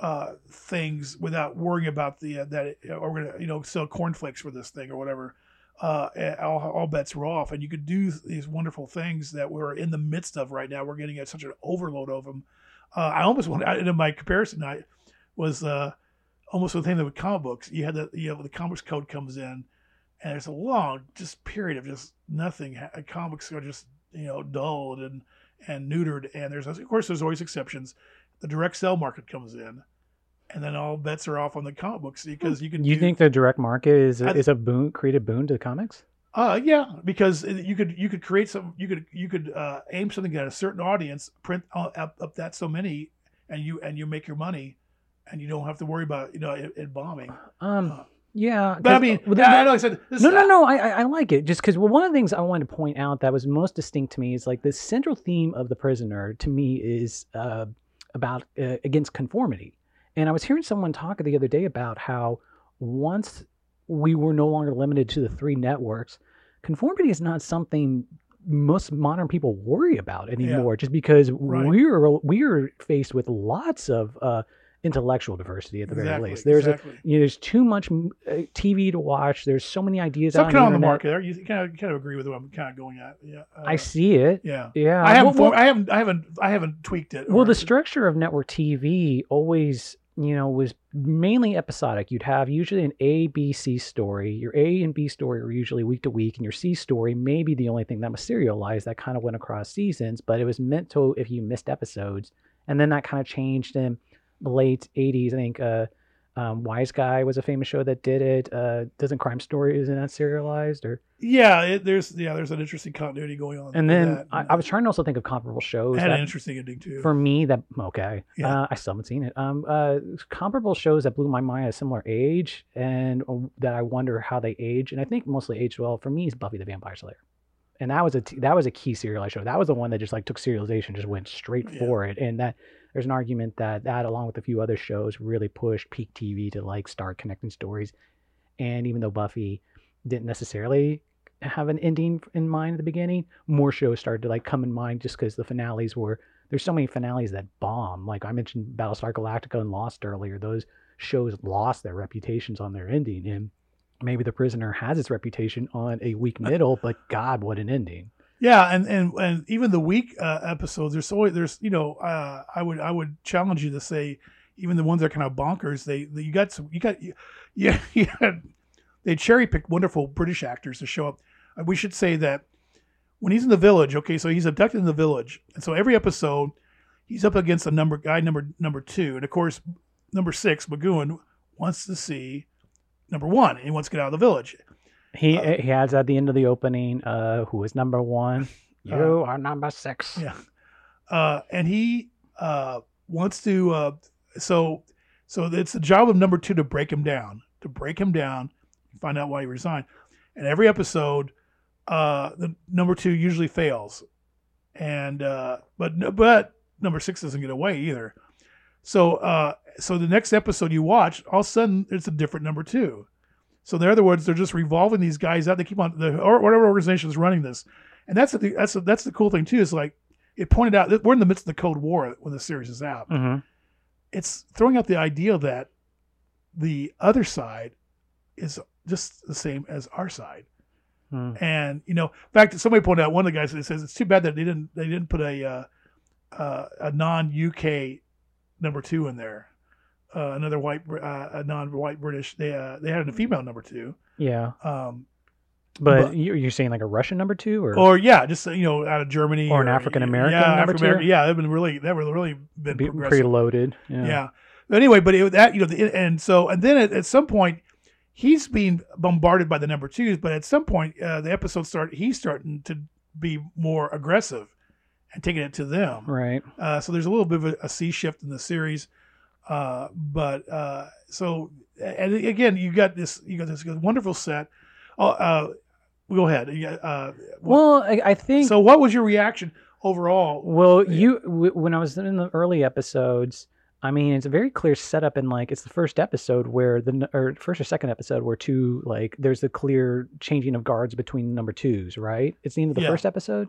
uh, things without worrying about the uh, that it, or we're gonna you know sell cornflakes for this thing or whatever. Uh, all, all bets were off, and you could do these wonderful things that we're in the midst of right now. We're getting at such an overload of them. Uh, I almost want, in my comparison, I was uh, almost the thing that with comic books. You had the you know the comics code comes in, and there's a long just period of just nothing. Comics are just you know dulled and and neutered, and there's of course there's always exceptions. The direct sell market comes in, and then all bets are off on the comic books because you can. you do, think the direct market is a, I- is a boon created boon to the comics Uh, yeah, because you could you could create some you could you could uh, aim something at a certain audience, print up, up that so many, and you and you make your money, and you don't have to worry about you know it, it bombing. um Uh, yeah But I mean, well, the- I know I said this, no, no, no. I, I I like it just because well, one of the things I wanted to point out that was most distinct to me is like the central theme of the prisoner to me is uh, about uh, against conformity. And I was hearing someone talk the other day about how once we were no longer limited to the three networks, conformity is not something most modern people worry about anymore. Just because Right. we're we're faced with lots of uh, intellectual diversity at the very least. There's a you know, there's too much uh, TV to watch. There's so many ideas Stop out kind of on on the market there. You kind of kind of agree with what I'm kind of going at. Yeah, uh, I see it. Yeah, Yeah, I haven't. Well, I haven't. I haven't. I haven't tweaked it. well, the structure of network TV always, you know, was mainly episodic. You'd have usually an A, B, C story. Your A and B story were usually week to week, and your C story may be the only thing that was serialized that kind of went across seasons, but it was meant to if you missed episodes. And then that kind of changed in the late 80s. I think uh, um, Wise Guy was a famous show that did it. Uh, Doesn't Crime Story, isn't that serialized? Or yeah, it, there's yeah, there's an interesting continuity going on. And then. I, I was trying to also think of comparable shows. Had that- an interesting ending too. for me that okay Yeah. uh, i still haven't seen it um uh comparable shows that blew my mind at a similar age and uh, that i wonder how they age and i think mostly aged well for me is buffy the vampire slayer and that was a t- that was a key serialized show. That was the one that just like took serialization, just went straight Yeah. for it, and that there's an argument that that along with a few other shows really pushed peak TV to like start connecting stories. And even though Buffy didn't necessarily have an ending in mind at the beginning, more shows started to like come in mind just because the finales were there's so many finales that bomb. Like I mentioned Battlestar Galactica and Lost earlier. Those shows lost their reputations on their ending. And maybe The Prisoner has its reputation on a weak middle, but God, what an ending. Yeah, and and and even the week uh, episodes, there's always there's you know uh, I would I would challenge you to say even the ones that are kind of bonkers, they, they you got some you got yeah had, they cherry picked wonderful British actors to show up. Uh, We should say that when he's in the village, okay, so he's abducted in the village, and so every episode he's up against a number guy number number two, and of course number six McGoohan wants to see number one, and he wants to get out of the village. He Uh, he adds at the end of the opening, uh, who is number one? You are number six. Yeah. uh, and he uh, wants to. Uh, so, so it's the job of number two to break him down, to break him down, find out why he resigned. And every episode, uh, the number two usually fails, and uh, but but number six doesn't get away either. So, uh, so the next episode you watch, all of a sudden it's a different number two. So, in other words, they're just revolving these guys out. They keep on the or whatever organization is running this, and that's the that's the, that's the cool thing too. Is like it pointed out that we're in the midst of the Cold War when the series is out. hmm It's throwing out the idea that the other side is just the same as our side. Mm. And you know, in fact, somebody pointed out one of the guys that says it's too bad that they didn't they didn't put a uh, uh, a non UK number two in there. Uh, another white, uh, a non-white British. They uh, they had a female number two. Yeah, Um, but, But- you you're saying like a Russian number two, or or yeah, just you know, out of Germany Or an African-American Yeah, number two? African-American- Yeah, they've been really would really been be, preloaded? Yeah. yeah. But anyway, but it, that you know, the, and so and then at, at some point, he's being bombarded by the number twos. But at some point, uh, the episode start. He's starting to be more aggressive and taking it to them. Right. Uh, so there's a little bit of a, a sea shift in the series. Uh, but uh, so and again, you got this. You got this wonderful set. Oh, uh, go ahead. Uh, Well, I, I think so what was your reaction overall? Well, you w- when I was in the early episodes, I mean, it's a very clear setup, and like it's the first episode where the or first or second episode where two like there's the clear changing of guards between number twos, right? It's the end of the Yeah. first episode.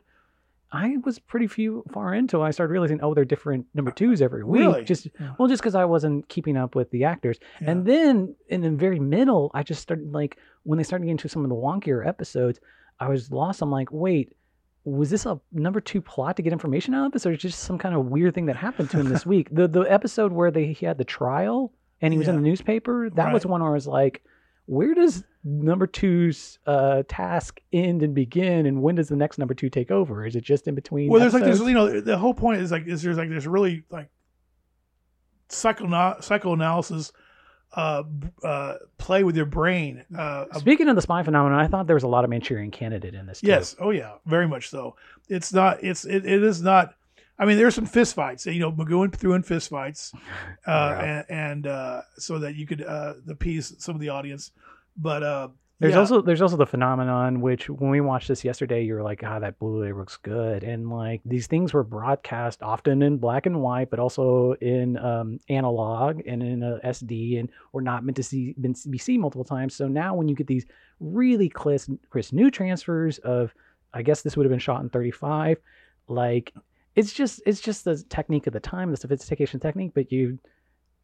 I was pretty few far into. I started realizing, oh, they're different number twos every week. Really? Just Yeah. well, just because I wasn't keeping up with the actors. Yeah. And then in the very middle, I just started like when they started getting to some of the wonkier episodes, I was lost. I'm like, wait, was this a number two plot to get information out of this, or just some kind of weird thing that happened to him this week? The the episode where they he had the trial and he was in the newspaper, that was one where I was like, where does number two's uh, task end and begin, and when does the next number two take over? Is it just in between? Well, there's like episodes? this, you know, the whole point is like is there's like there's really like psycho psychoanalysis uh, uh, play with your brain. Uh, Speaking of the spy phenomenon, I thought there was a lot of Manchurian Candidate in this. Too. yes, oh yeah, very much so. It's not. It's it, it is not. I mean, there there's some fist fights. You know, McGoohan threw in fist fights, uh, Yeah. and, and uh, so that you could uh, appease some of the audience. But uh, There's yeah, also there's also the phenomenon which when we watched this yesterday, you were like, "Ah, that Blu-ray looks good," and like these things were broadcast often in black and white, but also in um, analog and in a SD, and were not meant to see been, be seen multiple times. So now when you get these really crisp, crisp new transfers of, I guess this would have been shot in 35, like it's just it's just the technique of the time, the sophistication technique, but you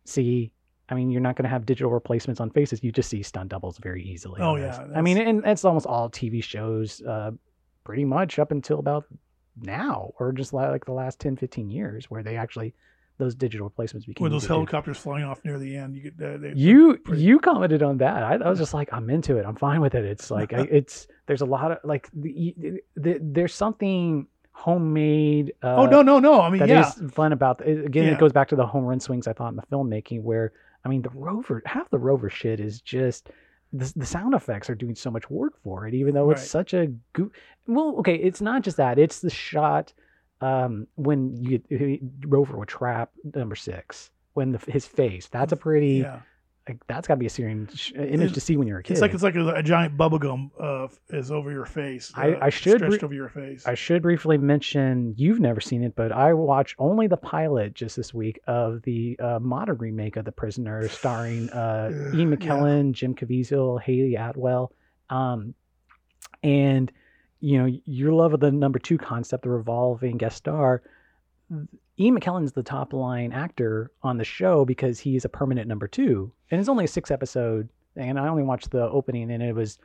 see I mean, you're not going to have digital replacements on faces. You just see stunt doubles very easily. Oh, yeah, I mean, and it's almost all TV shows, uh, pretty much up until about now, or just like the last 10, 15 years, where they actually those digital replacements became. with those do. helicopters flying off near the end, you get uh, they, You pretty- you commented on that. I, I was just like, I'm into it. I'm fine with it. It's like I, it's there's a lot of like the, the, there's something homemade. Uh, oh no no no! I mean that yeah, is fun about it. again Yeah. it goes back to the home run swings i thought in the filmmaking where i mean the rover half the rover shit is just the, the sound effects are doing so much work for it even though it's such a go- well okay it's not just that it's the shot um when you rover would trap number six when the, his face that's a pretty yeah. Like that's got to be a searing sh- image to see when you're a kid. It's like it's like a, a giant bubblegum uh, is over your face. I- uh, I should stretched re- over your face. I should briefly mention you've never seen it, but I watched only the pilot just this week of the uh, modern remake of The Prisoner, starring uh, Yeah, Ian yeah. McKellen, Jim Caviezel, Hayley Atwell, um, and you know your love of the number two concept, the revolving guest star. Ian McKellen's the top line actor on the show because he's a permanent number two, and it's only a six episode. And I only watched the opening, and it was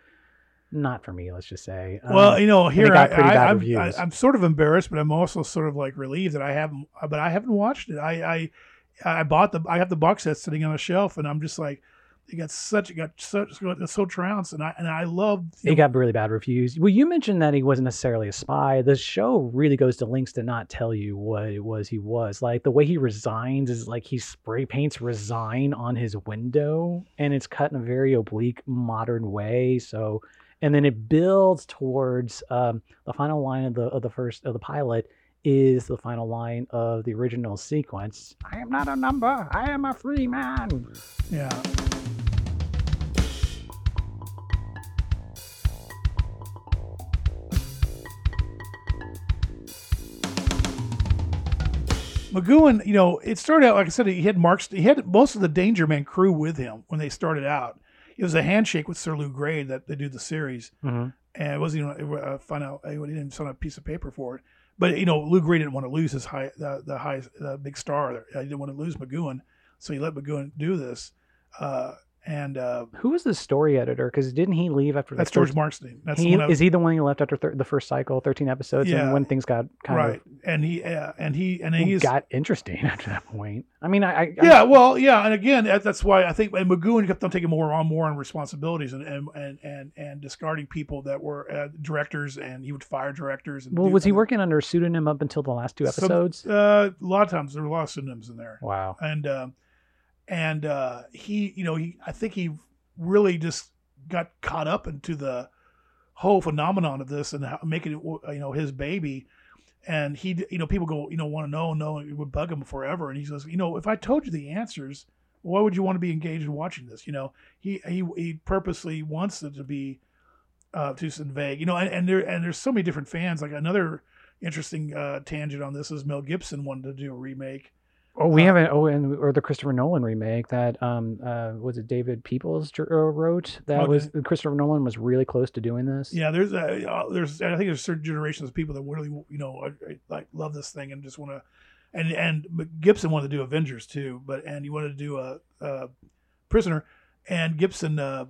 not for me. Let's just say. Um, well, you know, here I, I, I'm. I, I'm sort of embarrassed, but I'm also sort of like relieved that I haven't. But I haven't watched it. I I, I bought the. I have the box set sitting on a shelf, and I'm just like, it got such. It got such. So trounced, and I and I love. It He got really bad reviews. Well, you mentioned that he wasn't necessarily a spy. The show really goes to lengths to not tell you what it was he was. Like the way he resigns is like he spray paints resign on his window and it's cut in a very oblique modern way. So and then it builds towards um, the final line of the of the first of the pilot is the final line of the original sequence. I am not a number. I am a free man. Yeah. McGoohan, you know, it started out like I said. He had Mark. He had most of the Danger Man crew with him when they started out. It was a handshake with Sir Lew Grade that they do the series, Mhm. and it wasn't even uh, find out. He didn't sign a piece of paper for it. But you know, Lew Grade didn't want to lose his high, the, the high, the big star. He didn't want to lose McGoohan, so he let McGoohan do this. Uh, and uh, Who was the story editor? Because didn't he leave after that's the George Markstein. That's he, I- is he the one who left after thir- the first cycle, thirteen episodes, Yeah. and when things got kind of. And he uh, and he and he's got interesting after that point? I mean, I, I yeah, well, yeah, and again, that's why I think and McGoohan kept on taking more on more on responsibilities and and and and, and discarding people that were uh, directors, and he would fire directors. And well, do- was he working under a pseudonym up until the last two episodes? Uh, a lot of times there were a lot of synonyms in there, wow. and um, and uh, he, you know, he I think he really just got caught up into the whole phenomenon of this and how, making it you know his baby. And he, you know, people go, you know, want to know, know, it would bug him forever. And he says, you know, if I told you the answers, why would you want to be engaged in watching this? You know, he he he purposely wants it to be uh, too vague. You know, and, and there and there's so many different fans. Like another interesting uh, tangent on this is Mel Gibson wanted to do a remake. Oh, we uh, haven't. Oh, and or the Christopher Nolan remake that um uh was it David Peoples uh, wrote that Okay. was Christopher Nolan was really close to doing this. Yeah, there's uh, uh, there's I think there's certain generations of people that really you know like love this thing and just want to, and and Gibson wanted to do Avengers too, but and he wanted to do a, a Prisoner, and Gibson uh,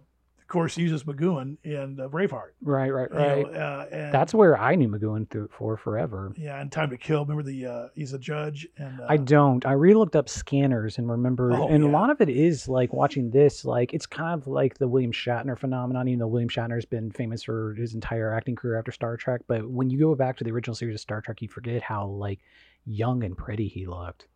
course uses McGoohan in uh, Braveheart. Right, right, you right. know, uh, and That's where I knew McGoohan through for forever. yeah, and Time to Kill. Remember the uh, he's a judge and uh, I don't. I re-looked up scanners and remember, Oh, and a lot of it is like watching this. Like it's kind of like the William Shatner phenomenon. Even though William Shatner's been famous for his entire acting career after Star Trek, but when you go back to the original series of Star Trek, you forget how like young and pretty he looked.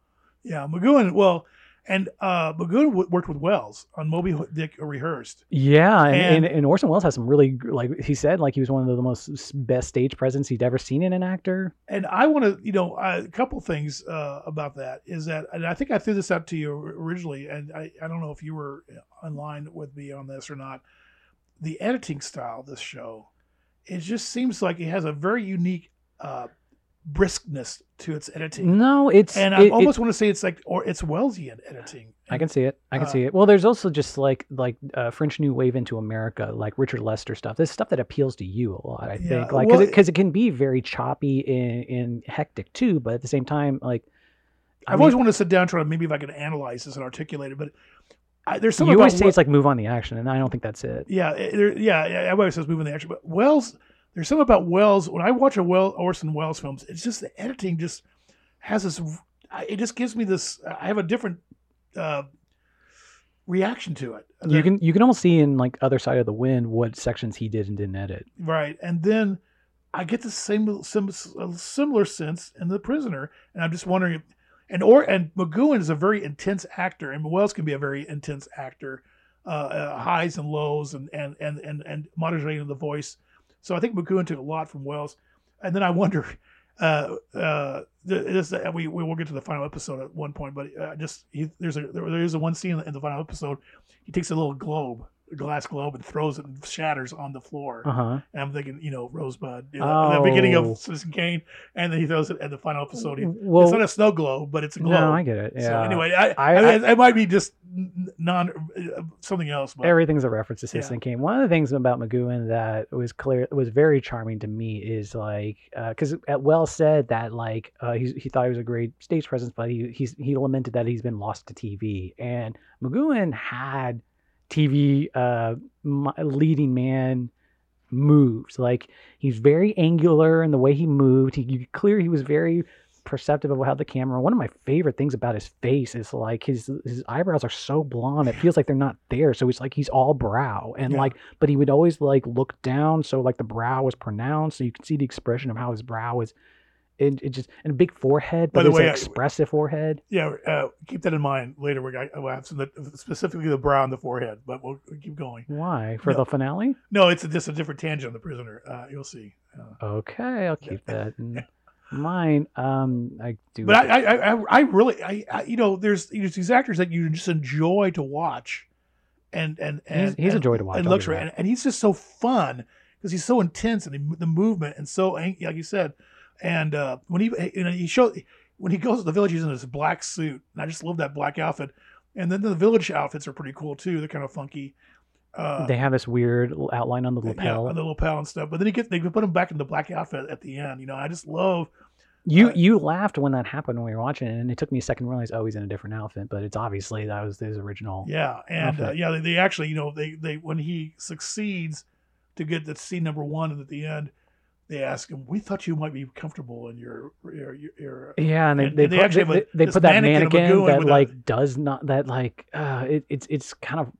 yeah McGoohan. Well, and uh, McGoohan w- worked with Welles on Moby Dick Rehearsed. Yeah, and, and, And- and Orson Welles has some really like he said like he was one of the most best stage presence he'd ever seen in an actor. and I want to, you know, a couple things uh, about that is that, and I think I threw this out to you originally, and I, I don't know if you were online with me on this or not. The editing style of this show, it just seems like it has a very unique uh, briskness to its editing, No, it's and it- I it- almost want to say it's like, or it's Wellesian editing. I can see it. I can Uh, see it. Well, there's also just like like uh, French New Wave into America, like Richard Lester stuff. This stuff that appeals to you a lot, I Yeah, think. Like because well, it, it can be very choppy and, and hectic too, but at the same time, like I I've mean, always wanted to sit down and try to maybe if I could analyze this and articulate it, but I, there's you always about say Wel- it's like move on the action, and I don't think that's it. Yeah, it- there, yeah, yeah. Everybody says moving the action, but Welles, there's something about Welles. When I watch a Well Orson Welles films, it's just the editing just has this. It just gives me this. I have a different uh, reaction to it. You can you can almost see in like other side of the wind what sections he did and didn't edit. right, and then I get the same sim, similar sense in the prisoner, and I'm just wondering. If, and or and McGoohan is a very intense actor, and Welles can be a very intense actor, uh, uh, highs and lows, and and and and and modulating the voice. So I think McGoohan took a lot from Welles, and then I wonder, uh, uh, this uh, we we will get to the final episode at one point, but uh, just he, there's a there, there is a one scene in the, in the final episode. He takes a little globe, glass globe, and throws it and shatters on the floor. Uh huh. And I'm thinking, you know, Rosebud, you know, the beginning Oh. of Citizen Kane, and then he throws it at the final episode. Well, it's not a snow globe, but it's a globe. no, I get it. Yeah. So anyway, I, I- I, mean, it might be just non uh, something else, but everything's a reference to Yeah. Citizen Kane. One of the things about McGoohan that was clear was very charming to me is like because at Well said that like uh, he he thought he was a great stage presence, but he he's he lamented that he's been lost to TV. And McGoohan had TV uh, leading man moves. Like he's very angular in the way he moved. He clear he was very perceptive of how the camera. One of my favorite things about his face is like his his eyebrows are so blonde. It feels like they're not there. So it's like he's all brow and Yeah. like, but he would always like look down, so like the brow was pronounced, so you can see the expression of how his brow was. It, it just and a big forehead, By the way, an I- expressive forehead. yeah, uh, keep that in mind later. We're gonna we'll have some specifically the brow and the forehead, but we'll keep going. Why for No. the finale? No, it's just a different tangent on the prisoner. Uh, you'll see. Uh, Okay, I'll keep that in mind. Um, I do. but I, I, I, I really, I, I, you know, there's, there's these actors that you just enjoy to watch, and and and He's- he's a and- joy to watch, And looks right, and, and he's just so fun because he's so intense and the, the movement and so like you said, and uh, when he you know he showed when he goes to the village, he's in this black suit, and I just love that black outfit. And then the village outfits are pretty cool too. They're kind of funky. Uh, they have this weird outline on the yeah, lapel. on the lapel and stuff. But then he gets they put him back in the black outfit at the end. You know, I just love You Uh, you laughed when that happened when we were watching it, and it took me a second to realize, oh, he's in a different outfit. But it's obviously that was his original. Yeah, and uh, yeah, they, they actually, you know, they they when he succeeds to get the scene number one, at the end, they ask him, "We thought you might be comfortable in your your your." your Yeah, and they And they, they put, actually they, a- they put that mannequin mannequin that with a- like does not that like uh it, it's it's kind of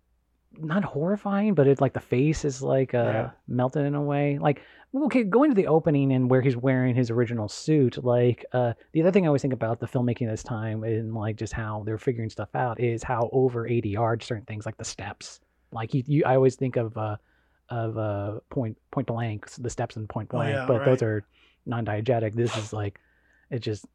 not horrifying, but it like the face is like uh Yeah. melted in a way. Like okay, going to the opening and where he's wearing his original suit, like uh the other thing I always think about the filmmaking this time and like just how they're figuring stuff out is how over eighty ADR certain things like the steps. Like you, you I always think of uh of uh point point blank the steps in point Oh, blank, yeah, but those are non-diegetic. This is like it just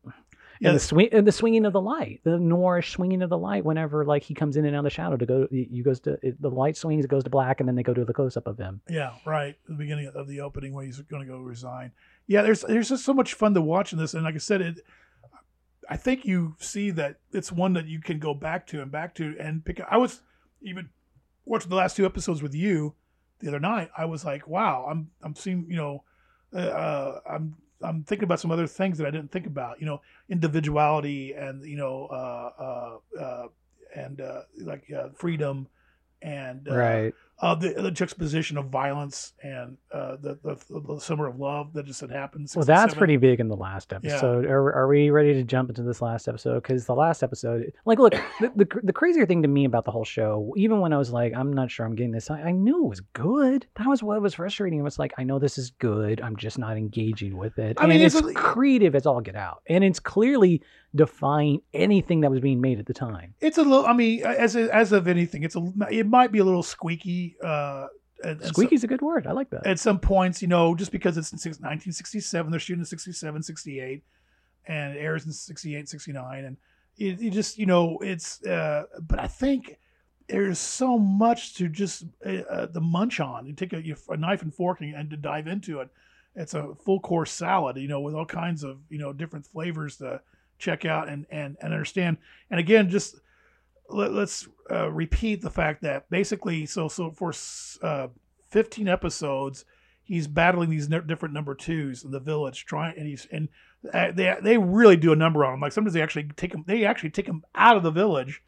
Yeah, and the swing and the swinging of the light, the Noirish swinging of the light. Whenever like he comes in and out of the shadow to go, you goes to it, the light swings, it goes to black, and then they go to the close up of him. yeah, right. The beginning of the opening where he's going to go resign. Yeah, there's there's just so much fun to watch in this, and like I said, it. I think you see that it's one that you can go back to and back to and pick. Up. I was even watching the last two episodes with you the other night. I was like, wow, I'm I'm seeing you know, uh, uh, I'm I'm thinking about some other things that I didn't think about. You know, individuality and you know, uh, uh, uh, and uh, like freedom and right. Uh, the, the juxtaposition of violence and uh, the, the the summer of love that just had happened. Well, that's pretty big in the last episode. Are, are we ready to jump into this last episode? Because the last episode, like, look, the, the the crazier thing to me about the whole show, even when I was like, I'm not sure I'm getting this, I, I knew it was good. That was what was frustrating. It was like, I know this is good. I'm just not engaging with it. I mean, it's, it's a- creative as all get out, and it's clearly defying anything that was being made at the time. It's a little. I mean, as as of anything, it's a. It might be a little squeaky. Uh, at, at some- Squeaky's a good word. I like that. at some points, you know, just because it's in six- 1967, they're shooting in 67, 68, and it airs in 68, 69, and it, it just, you know, it's. Uh, but I think there's so much to just uh, uh, the munch on. You take a, you- a knife and fork and, and to dive into it. It's a full course salad, you know, with all kinds of you know different flavors to check out and and, and understand. And again, just let, us uh, repeat the fact that basically, so so for uh, 15 episodes, he's battling these ne- different number twos in the village, trying, and he's and uh, they they really do a number on him. Like sometimes they actually take him, they actually take him out of the village,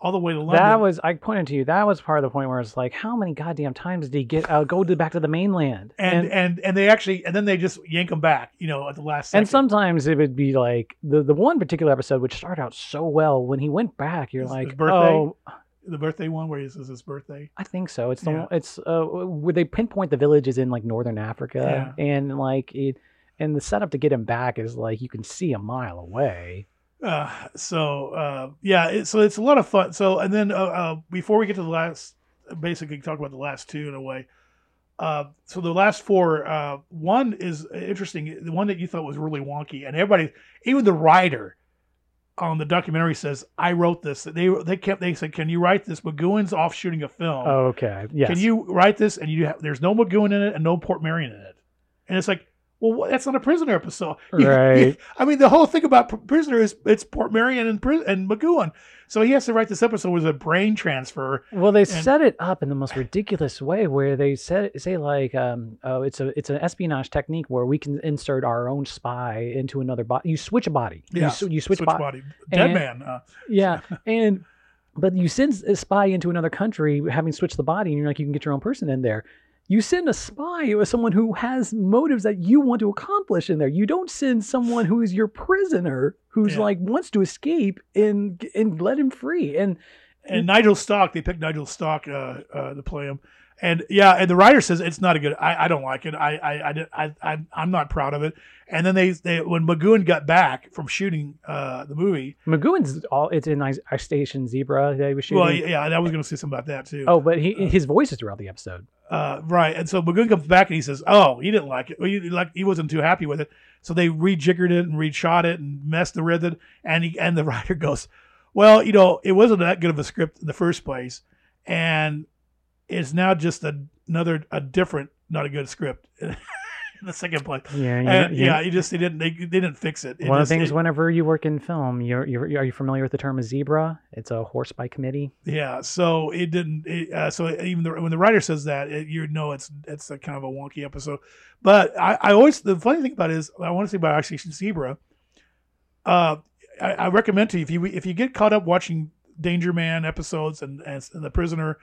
all the way to London. That was I pointed to you. That was part of the point where it's like, how many goddamn times did he get uh, go to back to the mainland? and, and and they actually and then they just yank him back, you know, at the last second. and sometimes it would be like the the one particular episode which started out so well when he went back you're His- like his birthday? oh the birthday one where he says his birthday. i think so it's the Yeah. one it's uh where they pinpoint the village is in like northern africa and like it and the setup to get him back is like you can see a mile away Uh, so uh, yeah, it, so it's a lot of fun. So and then uh, uh, before we get to the last, basically talk about the last two in a way. Uh, so the last four, uh, one is interesting. The one that you thought was really wonky, and everybody, even the writer on the documentary says, "I wrote this." They they kept they said, "Can you write this?" McGoohan's off shooting a film. Oh, okay. Yes. Can you write this? And you have, there's no McGoohan in it and no Portmeirion in it, and it's like. Well, that's not a prisoner episode, Right. I mean, the whole thing about Pr- prisoner is it's Portmeirion and, and McGoohan, so he has to write this episode with a brain transfer. Well, they set it up in the most ridiculous way, where they said say like, um, "Oh, it's a it's an espionage technique where we can insert our own spy into another body. You switch a body. Yeah, you, you switch, switch bo- body, dead And- man. Uh, Yeah, and but you send a spy into another country, having switched the body, and you're like, you can get your own person in there. You send a spy or someone who has motives that you want to accomplish in there. You don't send someone who is your prisoner, who's Yeah. like wants to escape and and let him free. And and Nigel Stock, they picked Nigel Stock uh, uh, to play him, and yeah, and the writer says it's not a good. I, I don't like it. I I I, I I I'm not proud of it. And then they they when McGoohan got back from shooting uh, the movie, McGoohan's all it's in Ice Ice Station Zebra that he was shooting. well, yeah, and I was going to say something about that too. oh, but he his voice is throughout the episode. Uh, right. And so McGoohan comes back and he says, "Oh, he didn't like it. He, like he wasn't too happy with it. So they rejiggered it and reshot it and messed the rhythm. And he and the writer goes, "Well, you know, it wasn't that good of a script in the first place, and it's now just a, another a different, not a good script." in the second place, Yeah, you- and, you- yeah, you just they didn't they, they didn't fix it. It One of the things it- whenever you work in film, you're, you're are you familiar with the term a zebra? It's a horse by committee. Yeah, so it didn't. It, uh, so even the, when the writer says that, it, you know it's it's a kind of a wonky episode. But I, I always the funny thing about it is I want to say about Ice Station Zebra. Uh, I, I recommend to you if you if you get caught up watching Danger Man episodes and and, and the Prisoner,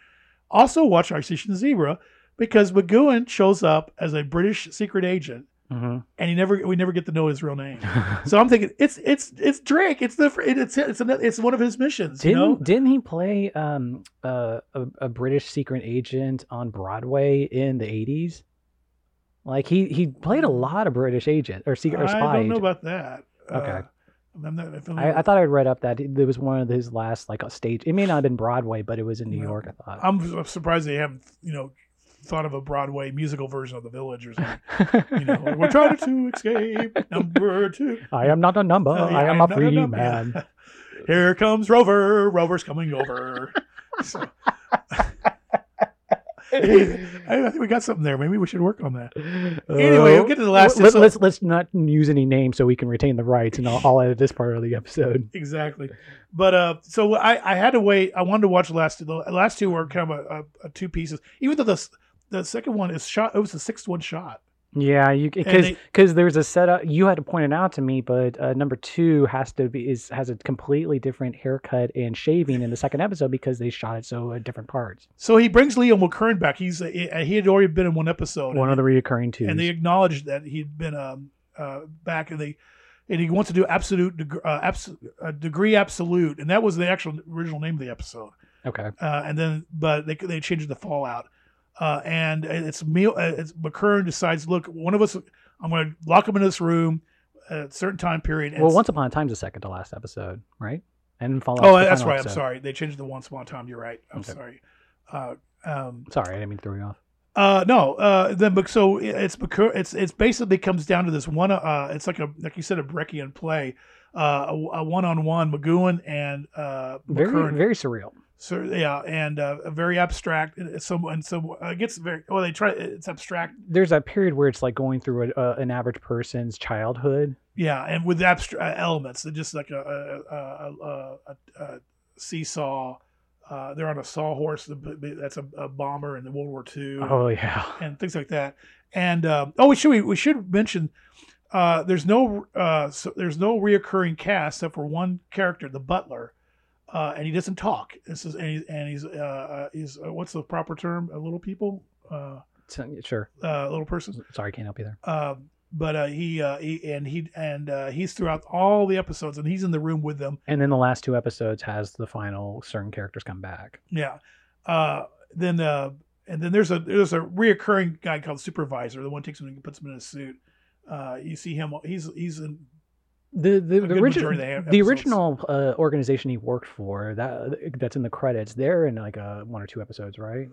also watch Ice Station Zebra because McGoohan shows up as a British secret agent hmm and he never we never get to know his real name. So I'm thinking it's it's it's Drake. It's the it's it's it's one of his missions. Didn't know? didn't he play um uh, a, a British secret agent on Broadway in the eighties? Like he he played a lot of British agent or secret or spy. I don't know agent. about that. Okay. Uh, not, I'm I, I thought I'd read up that it was one of his last like a stage. It may not have been Broadway, but it was in New No. York. I thought. I'm surprised they haven't, you know, thought of a Broadway musical version of The Village or something. You know, we're trying to escape. Number two. I am not a number. Uh, yeah, I am I'm a free number. man. Here comes Rover. Rover's coming over. So, I think we got something there. Maybe we should work on that. Anyway, we'll get to the last- Let, so- let's let's not use any names so we can retain the rights, and I'll, I'll edit this part of the episode. Exactly. But uh, so I, I had to wait. I wanted to watch the last two. The last two were kind of a, a, a two pieces. Even though the the second one is shot, it was the sixth one shot. Yeah, you because because there's a setup. You had to point it out to me, but uh, number two has to be is has a completely different haircut and shaving in the second episode because they shot it so at different parts. So he brings Leo McKern back. He's uh, he had already been in one episode, One of the reoccurring twos. and they acknowledged that he'd been um uh back, and they and he wants to do absolute deg- uh, abs- uh, degree absolute, and that was the actual original name of the episode. okay. uh, and then but they they changed the Fallout, uh, and it's meal. Uh, it's McKern decides, look, one of us, I'm going to lock him in this room at a certain time period. Well, once upon a time's the second to last episode, right? And follow. oh, that's right. I'm sorry. They changed the once upon a time. You're right. I'm Okay. sorry. Uh, um, Sorry, I didn't mean to throw you off. uh, no. Uh, then so it's It's it's basically comes down to this one. Uh, it's like a like you said a Brechtian play. Uh, a one on one McGoohan and uh, Very very surreal. So yeah, and uh, very abstract. And some and so uh, it gets very well. They try. It's abstract. There's a period where it's like going through a, a, an average person's childhood. Yeah, and with abstract elements, they're just like a a, a, a, seesaw. Uh, they're on a sawhorse. That's a, a bomber in the World War II, Oh yeah. and things like that. And um, oh, we should we, we should mention. Uh, there's no uh, so there's no reoccurring cast except for one character, the butler, uh, and he doesn't talk. This is and, he, and he's uh, uh, he's uh, what's the proper term? Uh, little people, uh, sure. uh, little person. Sorry, can't help you there. Um, but uh, he, uh, he and he and uh, he's throughout all the episodes, and he's in the room with them. And then the last two episodes has the final certain characters come back. Yeah. Uh, then uh, and then there's a there's a reoccurring guy called supervisor. The one takes him and puts him in a suit. Uh, you see him. He's he's in. The the, the original the original uh, organization he worked for that that's in the credits. They're in like a one or two episodes, right?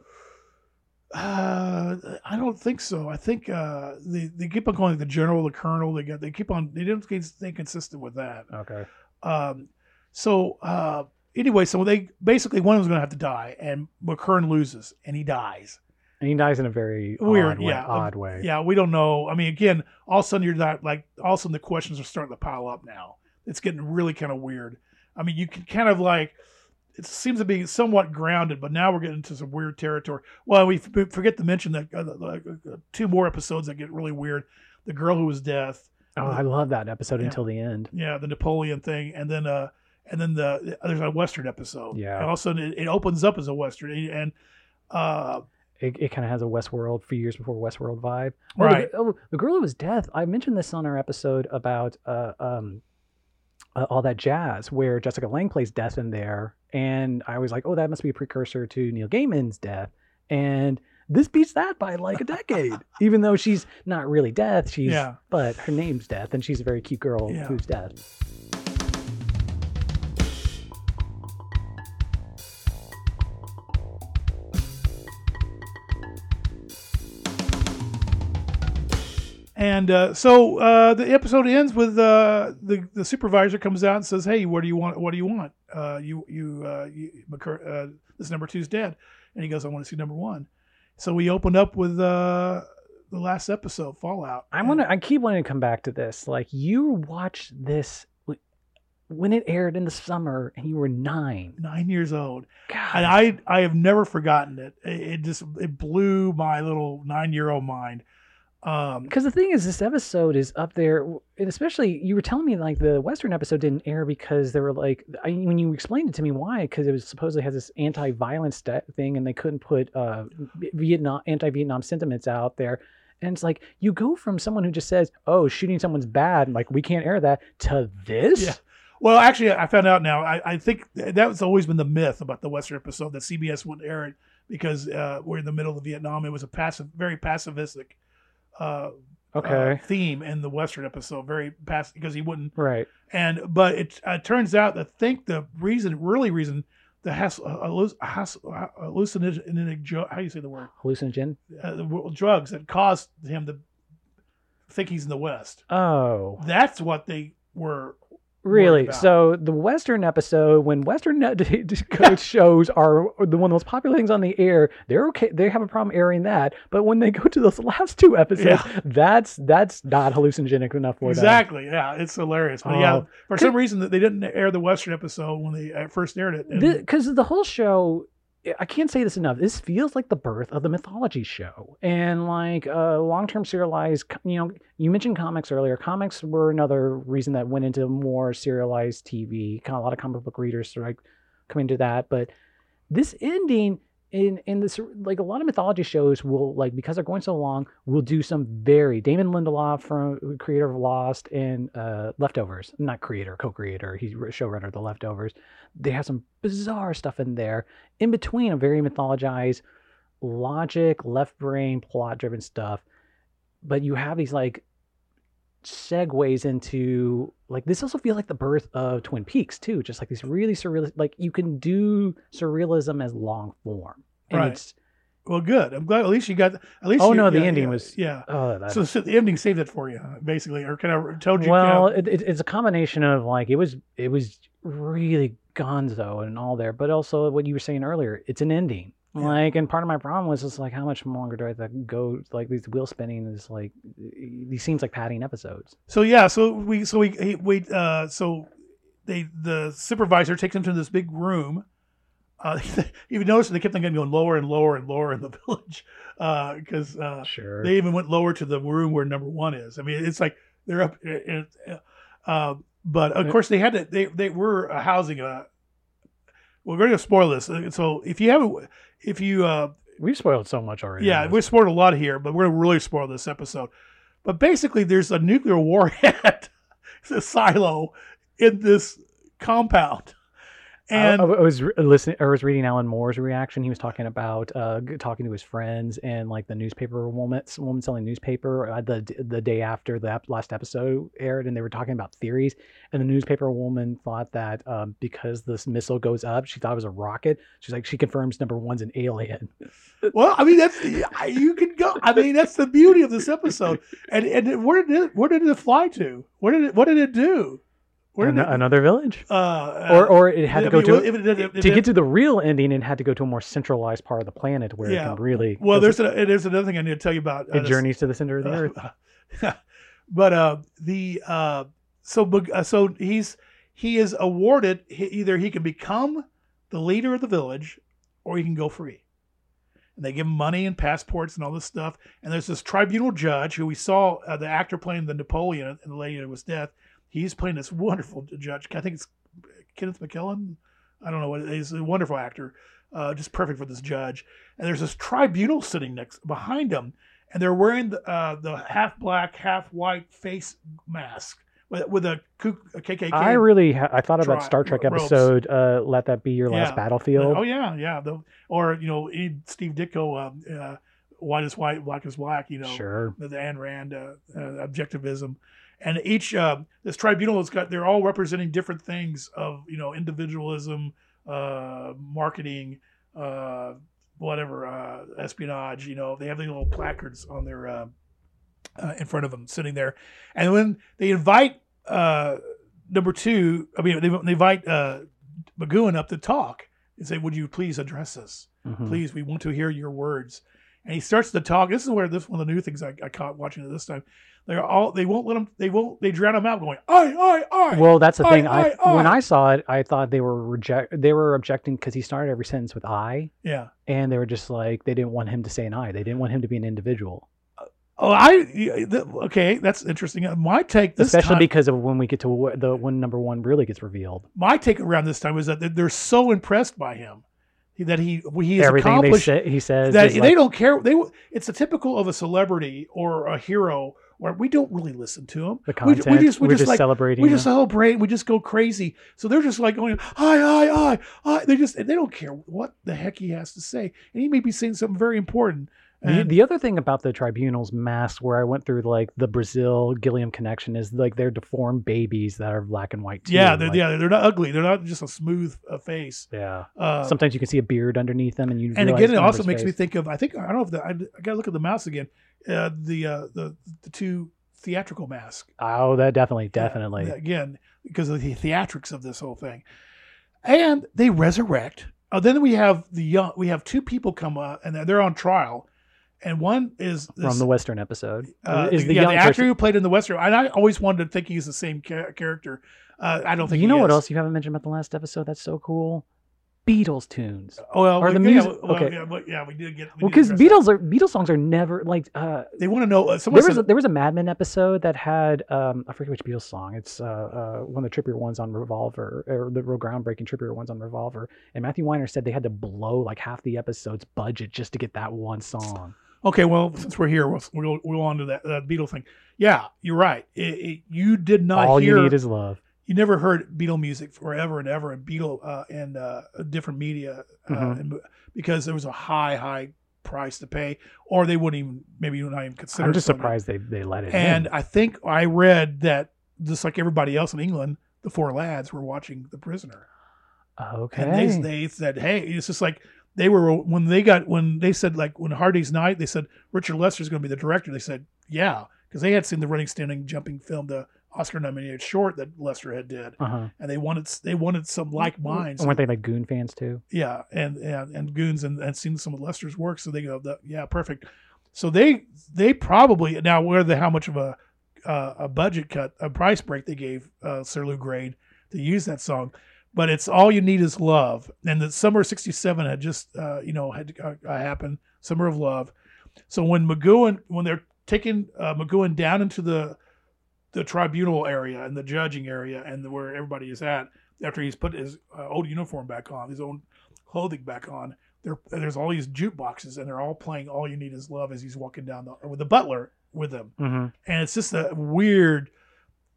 Uh, I don't think so. I think uh, they they keep on calling it the general, the colonel. They got they keep on. They didn't stay consistent with that. Okay. Um, so uh, anyway, so they basically one of them's going to have to die, and McKern loses, and he dies. And he dies in a very Weird, odd way, yeah. odd way. Yeah, we don't know. I mean, again, all of a sudden you're not like all of a sudden the questions are starting to pile up now. It's getting really kind of weird. I mean, you can kind of like it seems to be somewhat grounded, but now we're getting into some weird territory. Well, we forget to mention that uh, like, uh, two more episodes that get really weird. The girl who was death. Oh, I love that episode Yeah. until the end. Yeah, the Napoleon thing, and then uh, and then the there's a Western episode. Yeah. and all of a sudden it, it opens up as a Western, and uh, It, it kind of has a Westworld, few years before Westworld vibe. Oh, Right. The, oh, the girl who was death. I mentioned this on our episode about uh, um, uh, all that jazz, where Jessica Lange plays death in there, and I was like, oh, that must be a precursor to Neil Gaiman's death, and this beats that by like a decade. Even though she's not really death, she's Yeah. but her name's death, and she's a very cute girl Yeah. who's death. And uh, so uh, the episode ends with uh, the the supervisor comes out and says, "Hey, what do you want? What do you want? Uh, you you, uh, you McCur- uh, this number two's dead." And he goes, "I want to see number one." So we opened up with uh, the last episode, Fallout. I want to. I keep wanting to come back to this. Like you watched this when it aired in the summer, and you were nine. nine years old, God, and I I have never forgotten it. It, it just it blew my little nine year old mind. Um, Because the thing is, this episode is up there, and especially you were telling me like the Western episode didn't air because they were like, I, when you explained it to me why, because it was supposedly has this anti-violence thing, and they couldn't put uh, Vietnam anti-Vietnam sentiments out there. And it's like you go from someone who just says, "Oh, shooting someone's bad," and like we can't air that, to this. Yeah. Well, actually, I found out now. I, I think th- that's always been the myth about the Western episode that CBS wouldn't air it because uh, we're in the middle of Vietnam. It was a passive, very pacifistic uh, Okay. uh, theme in the Western episode. Very past because he wouldn't. right. And but it uh, turns out that I think the reason, really reason, the has uh, has- uh, hallucinogenic how do you say the word Hallucinogen. uh, the drugs that caused him to think he's in the West. Oh. That's what they were Really? So the Western episode, when Western shows are the one of the most popular things on the air, they're okay. They have a problem airing that. But when they go to those last two episodes, that's that's not hallucinogenic enough for them. Exactly. Yeah, it's hilarious. But yeah, Oh. for some reason that they didn't air the Western episode when they uh, first aired it. Because the whole show, I can't say this enough. This feels like the birth of the mythology show, and like uh, long-term serialized. You know, you mentioned comics earlier. Comics were another reason that went into more serialized TV. Kind of a lot of comic book readers like come into that, but this ending in in this like a lot of mythology shows will like because they're going so long will do some very Damon Lindelof from creator of Lost and uh Leftovers not creator co-creator he's showrunner of the Leftovers they have some bizarre stuff in there. In between a very mythologized logic left brain plot driven stuff but you have these like segues into like this also feels like the birth of Twin Peaks too just like these really surreal like you can do surrealism as long form and Right. it's well, good. I'm glad at least you got at least. Oh, you- no, the ending yeah, was- yeah. oh So, so the ending saved it for you, basically, or kind of told you. well kind it, it, it's a combination of like it was it was really gonzo and all there but also what you were saying earlier it's an ending Yeah. like and part of my problem was just like how much longer do i have to go like these wheel spinning is like these seems like padding episodes so yeah, so we so we wait. uh so they the supervisor takes him to this big room. Uh, you notice they kept on getting going lower and lower and lower in the village because uh, sure they even went lower to the room where number one is. I mean, it's like they're up. it- it- Uh, but of course, they had to. They they were uh, housing a. We're going to spoil this. Uh, So if you haven't, if you, uh, we've spoiled so much already yeah, we spoiled a lot here, but we're going to really spoil this episode. But basically, there's a nuclear warhead, a silo in this compound, and I, I was re- listening or was reading Alan Moore's reaction. He was talking about uh, talking to his friends and like the newspaper woman, woman selling newspaper uh, the the day after the last episode aired, and they were talking about theories. And the newspaper woman thought that um, because this missile goes up, she thought it was a rocket. She's like, she confirms number one's an alien. Well, I mean that's you can go. I mean that's the beauty of this episode. And and where did it where did it fly to? Where did it what did it do? Where An- did another village. uh, Or or it had to go to if it- if it- to get to the real ending. It had to go to a more centralized part of the planet where Yeah. it can really. well, there's a, there's another thing I need to tell you about. uh, it this- journeys to the center of the earth. but uh, the uh, so uh, so he's he is awarded he, either he can become the leader of the village or he can go free. And they give him money and passports and all this stuff. And there's this tribunal judge who we saw uh, the actor playing the Napoleon and the lady that was death. He's playing this wonderful judge. I think it's Kenneth McKellen. I don't know what. He's a wonderful actor, uh, just perfect for this judge. And there's this tribunal sitting next behind him, and they're wearing the, uh, the half black, half white face mask with, with a, KKK. I really ha- I thought about Star Trek ropes. episode. Uh, Let that be your last battlefield. Oh yeah, yeah. The, or you know, Steve Ditko, um, uh, white is white, black is black. You know, Sure. the Ayn Rand uh, uh, objectivism, and each uh, this tribunal has got they're all representing different things of you know individualism, uh, marketing, uh, whatever, uh, espionage. You know, they have these little placards on their uh, uh, in front of them, sitting there, and when they invite uh, number two, I mean, they, they invite uh, McGoohan up to talk and say, "Would you please address us?" Mhm. please we want to hear your words and he starts to talk this is where this one of the new things i, I caught watching it this time they're all they won't let them. they won't they drown him out going i i i Well, that's the I- thing. I, I- when I- saw it, I thought they were reject. They were objecting because he started every sentence with "I," yeah and they were just like they didn't want him to say an "I." They didn't want him to be an individual, oh i okay that's interesting Uh, my take this especially time, because of when we get to the when number one really gets revealed. my take around this time was that they're so impressed by him that he he has Everything they accomplished say, he says, that is they like, don't care they it's a typical of a celebrity or a hero where we don't really listen to him the we, content. we just we are just, like celebrating. We just celebrate. We just go crazy. So they're just like going, "Hi, hi, hi, hi." They just they don't care what the heck he has to say, and he may be saying something very important. The, the other thing about the tribunal's mask, where I went through like the Brazil Gilliam connection, is like they're deformed babies that are black and white too. yeah, they're, like, yeah, they're not ugly. They're not just a smooth uh, face. yeah. Uh, Sometimes you can see a beard underneath them, and you. and again, it also makes me think of. I think I don't know if the, I, I got to look at the mouse again. Uh, the uh, the the two theatrical masks. Oh, that definitely, definitely. again because of the theatrics of this whole thing, and they resurrect. Uh, then we have the young. We have two people come up, and they're- they're on trial, and one is this, From the Western episode, uh, is the yeah, the actor person- who played in the Western. And I always wanted to think he's the same cha- character. Uh, I don't think you know he what is. else you haven't mentioned about the last episode? That's so cool. Beatles tunes. Oh, well, Are the yeah, music- well, okay. yeah, but yeah, we did get. We Well, because address that. Beatles are Beatles songs are never like. uh They want to know. Uh, someone There was a, there was a Mad Men episode that had um I forget which Beatles song. It's uh, uh one of the trippier ones on Revolver or the real groundbreaking trippier ones on Revolver. And Matthew Weiner said they had to blow like half the episode's budget just to get that one song. Okay, well, since we're here, we'll we'll, we'll go on to that, that Beatle thing. Yeah, you're right. It, it, you did not All hear. you need is love. you never heard Beatle music forever and ever and Beatle uh, and uh, different media uh, Mhm. and, because there was a high, high price to pay, or they wouldn't even maybe not even consider. I'm just surprised they they let it And in. I think I read that just like everybody else in England, the four lads were watching The Prisoner, Okay. and they they said, "Hey, it's just like." They were when they got when they said like when Hard Day's Night they said Richard Lester's going to be the director they said yeah because they had seen the running standing jumping film the Oscar nominated short that Lester had did uh-huh. and they wanted they wanted some like minds. And weren't they like Goon fans too? Yeah, and and, and goons and, and seen some of Lester's work, so they go, the, yeah, perfect. So they they probably now whether the how much of a uh, a budget cut a price break they gave uh, Sir Lew Grade to use that song, but it's all you need is love, and the summer of '67 had just uh, you know had uh, uh, happened, summer of love. So when McGoohan when they're taking uh, McGoohan down into the the tribunal area and the judging area and where everybody is at after he's put his uh, old uniform back on, his own clothing back on. There, there's all these jukeboxes and they're all playing "All You Need Is Love" as he's walking down the with the butler with him, Mm-hmm. and it's just a weird.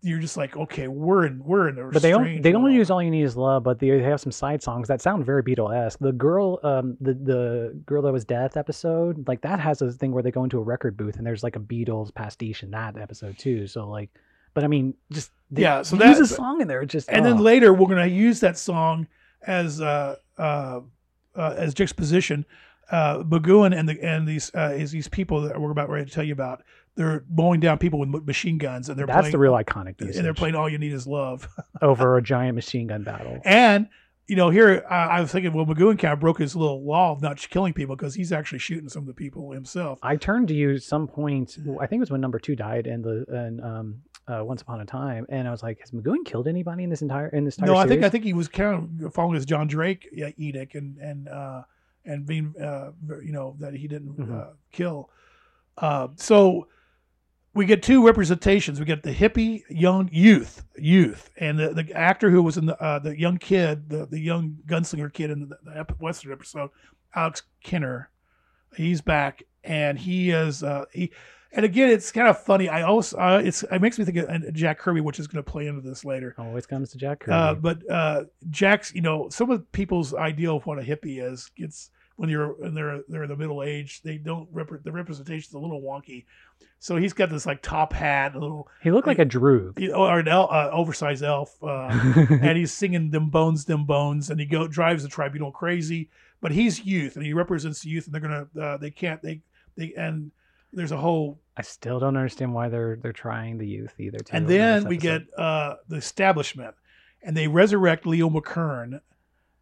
You're just like, okay, we're in, we're in a But they only they only use "All You Need Is Love," but they have some side songs that sound very Beatle esque. The girl, um, the the girl that was death episode, like that has a thing where they go into a record booth and there's like a Beatles pastiche in that episode too. So like, but I mean, just they, Yeah, so that- a song in there. Just and then oh. later we're going to use that song as uh, uh, uh, as juxtaposition uh, McGoohan and the and these uh, is these people that we're about ready to tell you about. They're mowing down people with machine guns, and they're That's playing, the real iconic usage. and they're playing "All You Need Is Love." over a giant machine gun battle. And you know, here uh, I was thinking, well, McGoohan kind of broke his little law of not killing people because he's actually shooting some of the people himself. I turned to you some point. I think it was when number two died in the in um uh, Once Upon a Time, and I was like, has McGoohan killed anybody in this entire in this entire No, I think I think he was kind of following his John Drake uh, edict and and uh, and being uh, you know that he didn't Mhm. uh, kill. Uh, so we get two representations. We get the hippie young youth, youth, and the, the actor who was in the uh, the young kid, the, the young gunslinger kid in the, the Western episode, Alex Kanner. He's back, and he is uh, he. And again, it's kind of funny. I also uh, it's it makes me think of Jack Kirby, which is going to play into this later. Always comes to Jack Kirby. Uh, but uh, Jack's, you know, some of people's ideal of what a hippie is gets when you're when they're they're in the middle age, they don't rep- the representation's a little wonky. So he's got this like top hat, a little he looked like a droog. you know, or an el- uh, oversized elf, uh, and he's singing "Them Bones, Them Bones," and he go drives the tribunal crazy. But he's youth, and he represents youth, and they're gonna uh, they can't they they and there's a whole I still don't understand why they're they're trying the youth either. Too, and then we get uh, the establishment, and they resurrect Leo McKern,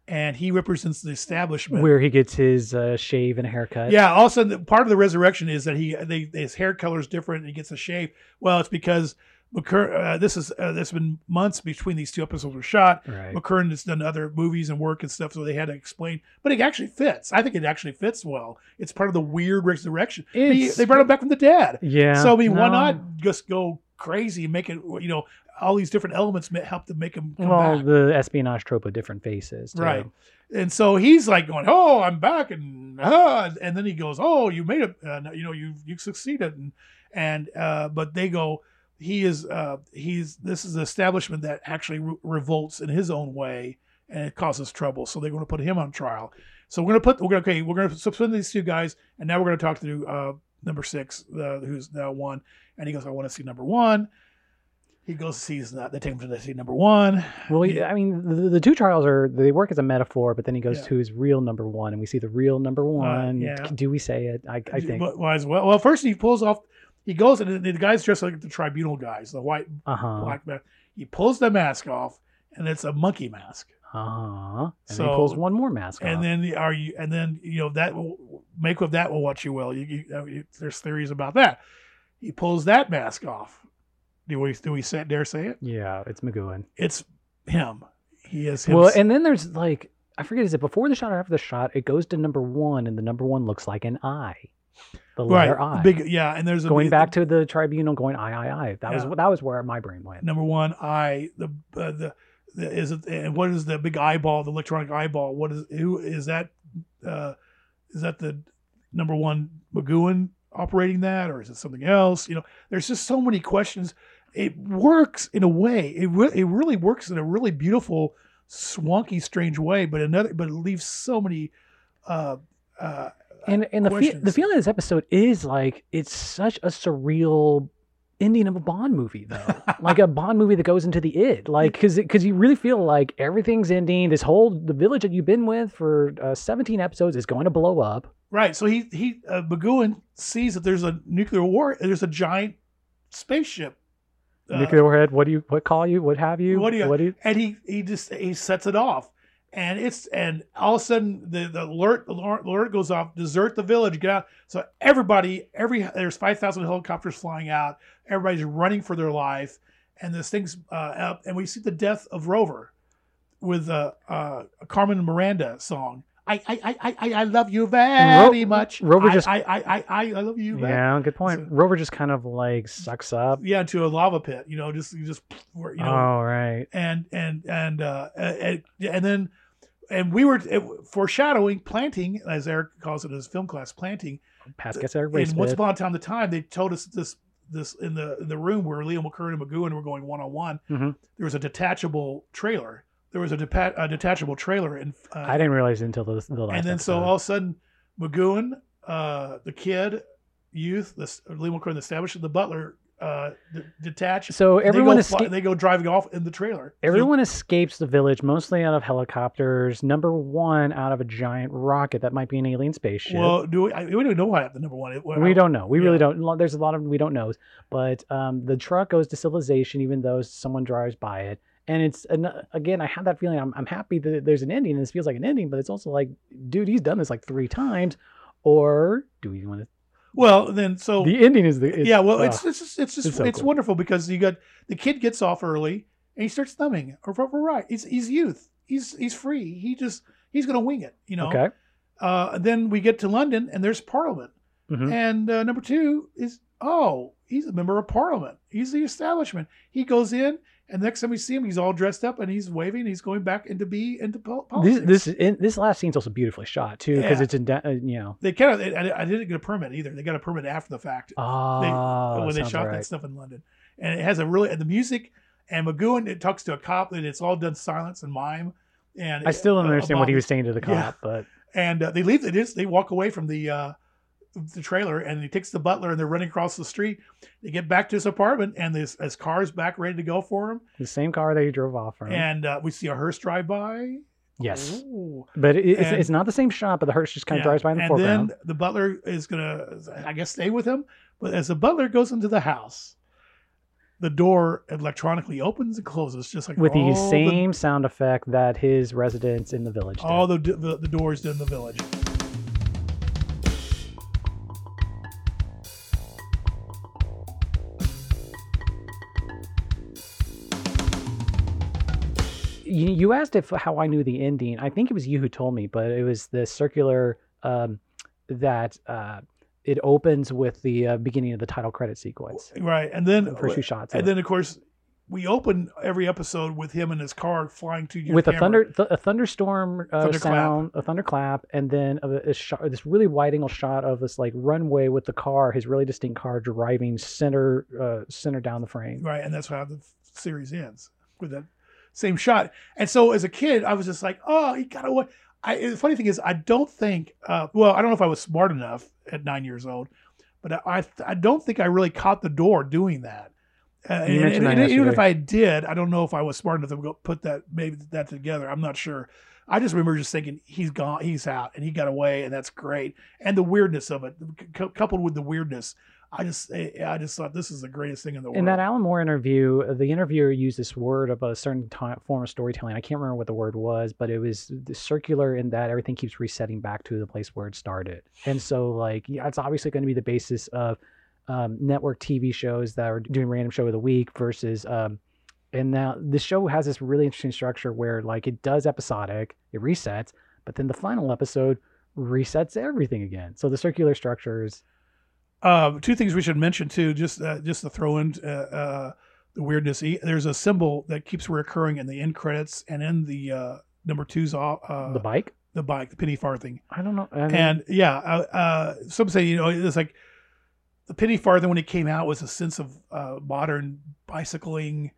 and he represents the establishment. where he gets his uh, shave and haircut. yeah, all of a sudden, part of the resurrection is that he they, his hair color is different, and he gets a shave. Well, it's because McKern. Uh, this is uh, this has been months between these two episodes were shot. right. McKern has done other movies and work and stuff, so they had to explain. But it actually fits. I think it actually fits well. It's part of the weird resurrection. They, they brought him back from the dead. Yeah. So I mean, why not just go crazy and make it? You know, all these different elements help to make him come Well, back. the espionage trope of different faces. too. Right. And so he's like going, "Oh, I'm back," and uh, and then he goes, "Oh, you made it. Uh, you know, you you succeeded." And and uh, but they go, he is uh, he's this is an establishment that actually re- revolts in his own way and it causes trouble. So they're going to put him on trial. So we're going to put we're going to okay we're going to suspend these two guys, and now we're going to talk to uh, number six, uh, who's now one, and he goes, "I want to see number one." He goes sees that they take him to see number one. Well. I mean, the, the two trials are they work as a metaphor, but then he goes Yeah. to his real number one, and we see the real number one. yeah. Do we say it? I, I think. Well, as well. Well, first he pulls off. He goes and the, the guy's dressed like the tribunal guys, the white Uh huh. black man. He pulls the mask off, and it's a monkey mask. Uh huh. And So- he pulls one more mask And off. then the- are you? And then you know that will make with that will what you will. You, uh, you- there's theories about that. He pulls that mask off. Do we do we say, dare say it? yeah, it's McGoohan. It's him. He is him. Well, and then there's like I forget is it before the shot or after the shot? It goes to number one, and the number one looks like an eye, the right, letter I. big yeah. And there's a going big- back to the tribunal, going I I I. That Yeah. was that was where my brain went. number one I the uh, the, the is it and what is the big eyeball the electronic eyeball what is who is that uh is that the number one McGoohan operating that or is it something else you know there's just so many questions it works in a way it, re- it really works in a really beautiful swanky strange way but another but it leaves so many uh uh and and the fe- the feeling of this episode is like it's such a surreal ending of a Bond movie though, like a Bond movie that goes into the id, like because because you really feel like everything's ending. This whole the village that you've been with for uh, 17 episodes is going to blow up. Right. So he he uh, sees that there's a nuclear war. There's a giant spaceship. Nuclear warhead. What do you what call you? What have you? What do you- What do you? and he he just he sets it off, and it's and all of a sudden the the alert the alert, alert goes off. Desert the village. Get out. So everybody every there's five thousand helicopters flying out. Everybody's running for their life, and this thing's uh, up. And we see the death of Rover with a uh, uh, Carmen Miranda song. I I, I, I, I love you very much. Rover I, just- I, I, I, I I love you. very Yeah, good point. So- Rover just kind of like sucks up. yeah, into a lava pit. You know, just you just you know, oh right. and and and uh, and, and then and we were it, foreshadowing planting, as Eric calls it in his film class, planting. Pass gets race And once upon a time, the time they told us this this in the in the room where Leo McKern and McGoohan were going one on one. There was a detachable trailer. There was a, depa- a detachable trailer, and uh, I didn't realize until the, the last. and then so all of a sudden, McGoohan, uh, the kid, youth, the McKern, the established, the butler, uh, d- detach. So everyone they go, esca- they go driving off in the trailer. everyone escapes the village mostly out of helicopters. Number one out of a giant rocket that might be an alien spaceship. Well, do we? I, we don't know why the Number one, It- well, we don't know. We really don't. There's a lot of we don't know. But um, the truck goes to civilization, even though someone drives by it. And it's an, again, I have that feeling. I'm, I'm happy that there's an ending, and this feels like an ending. But it's also like, dude, he's done this like three times. Or do we want to? Well, then so The ending is the is- yeah. Well, uh, it's it's just, it's just it's it's, cool. wonderful because you got the kid gets off early and he starts thumbing. Or right. He's he's youth. He's he's free. He just he's gonna wing it. You know. okay. Uh, then we get to London and there's Parliament. Mhm. And uh, number two is oh, he's a member of Parliament. He's the establishment. He goes in, and next time we see him, he's all dressed up and he's waving. He's going back into be into pol- This this in, this last scene's also beautifully shot too because Yeah. it's in uh, you know they kind of. I, I didn't get a permit either. They got a permit after the fact oh when they shot right. that stuff in London, and it has a really and the music and McGoohan it talks to a cop and it's all done silence and mime. And I still don't uh, understand what he was saying to the cop, Yeah. but and uh, they leave. They just they walk away from the uh, the trailer, and he takes the butler, and they're running across the street. They get back to his apartment, and his his car's back ready to go for him. the same car that he drove off from. And uh, we see a hearse drive by. yes, Ooh. but it, it's, And- it's not the same shot. But the hearse just kind of Yeah. drives by in the and foreground. then the butler is gonna, I guess, stay with him. But as the butler goes into the house, the door electronically opens and closes, just like with the same sound effect that his residence in the village did. all the, the the doors did in the village. You, you asked if how I knew the ending. I think it was you who told me, but it was the circular um, that uh, it opens with the uh, beginning of the title credit sequence. Right, and then The first few shots. and of then of course we open every episode with him in his car flying to you with a thunder th- a thunderstorm uh, sound a thunderclap and then a, a shot this really wide angle shot of this like runway with the car his really distinct car driving center uh, center down the frame right, and that's how the series ends with that same shot. And so as a kid, I was just like, oh, he got away. I, the funny thing is, I don't think. Uh, well, I don't know if I was smart enough at nine years old, but I I, I don't think I really caught the door doing that. Uh, and, and- that and even if. I did, I don't know if I was smart enough to go put that maybe that together. I'm not sure. I just remember just thinking he's gone, he's out, and he got away, and that's great. And the weirdness of it, c- coupled with the weirdness, I just I just thought this is the greatest thing in the world. in that alan moore interview uh, the interviewer used this word of a certain form of storytelling. I can't remember what the word was but it was circular in that everything keeps resetting back to the place where it started. And so like yeah, it's obviously going to be the basis of um, network tv shows that are doing random show of the week versus um, and now the show has this really interesting structure where like it does episodic it resets but then the final episode resets everything again. So the circular structure is Uh, two things we should mention too, just uh, just to throw in uh, uh, the weirdness. There's a symbol that keeps recurring in the end credits and in the uh, number two's uh, the bike the bike, the penny farthing. i don't know I mean, And yeah, uh, uh, some say you know it's like the penny farthing when it came out was a sense of uh, modern bicycling,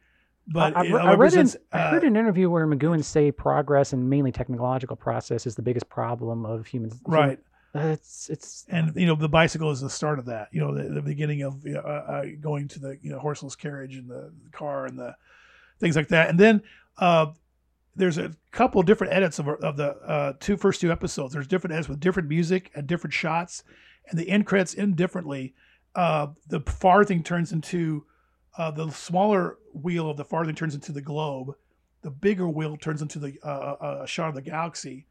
but I, I, I read an, I heard an interview where McGoohan say progress and mainly technological process is the biggest problem of humans. right. It's it's and you know the bicycle is the start of that you know the, the beginning of uh, uh, going to the you know horseless carriage and the car and the things like that. And then uh, there's a couple different edits of, of the uh, two first two episodes. There's different edits with different music and different shots and the end credits end differently. Uh, the farthing turns into uh, the smaller wheel of the farthing turns into the globe. The bigger wheel turns into the a shot of the galaxy.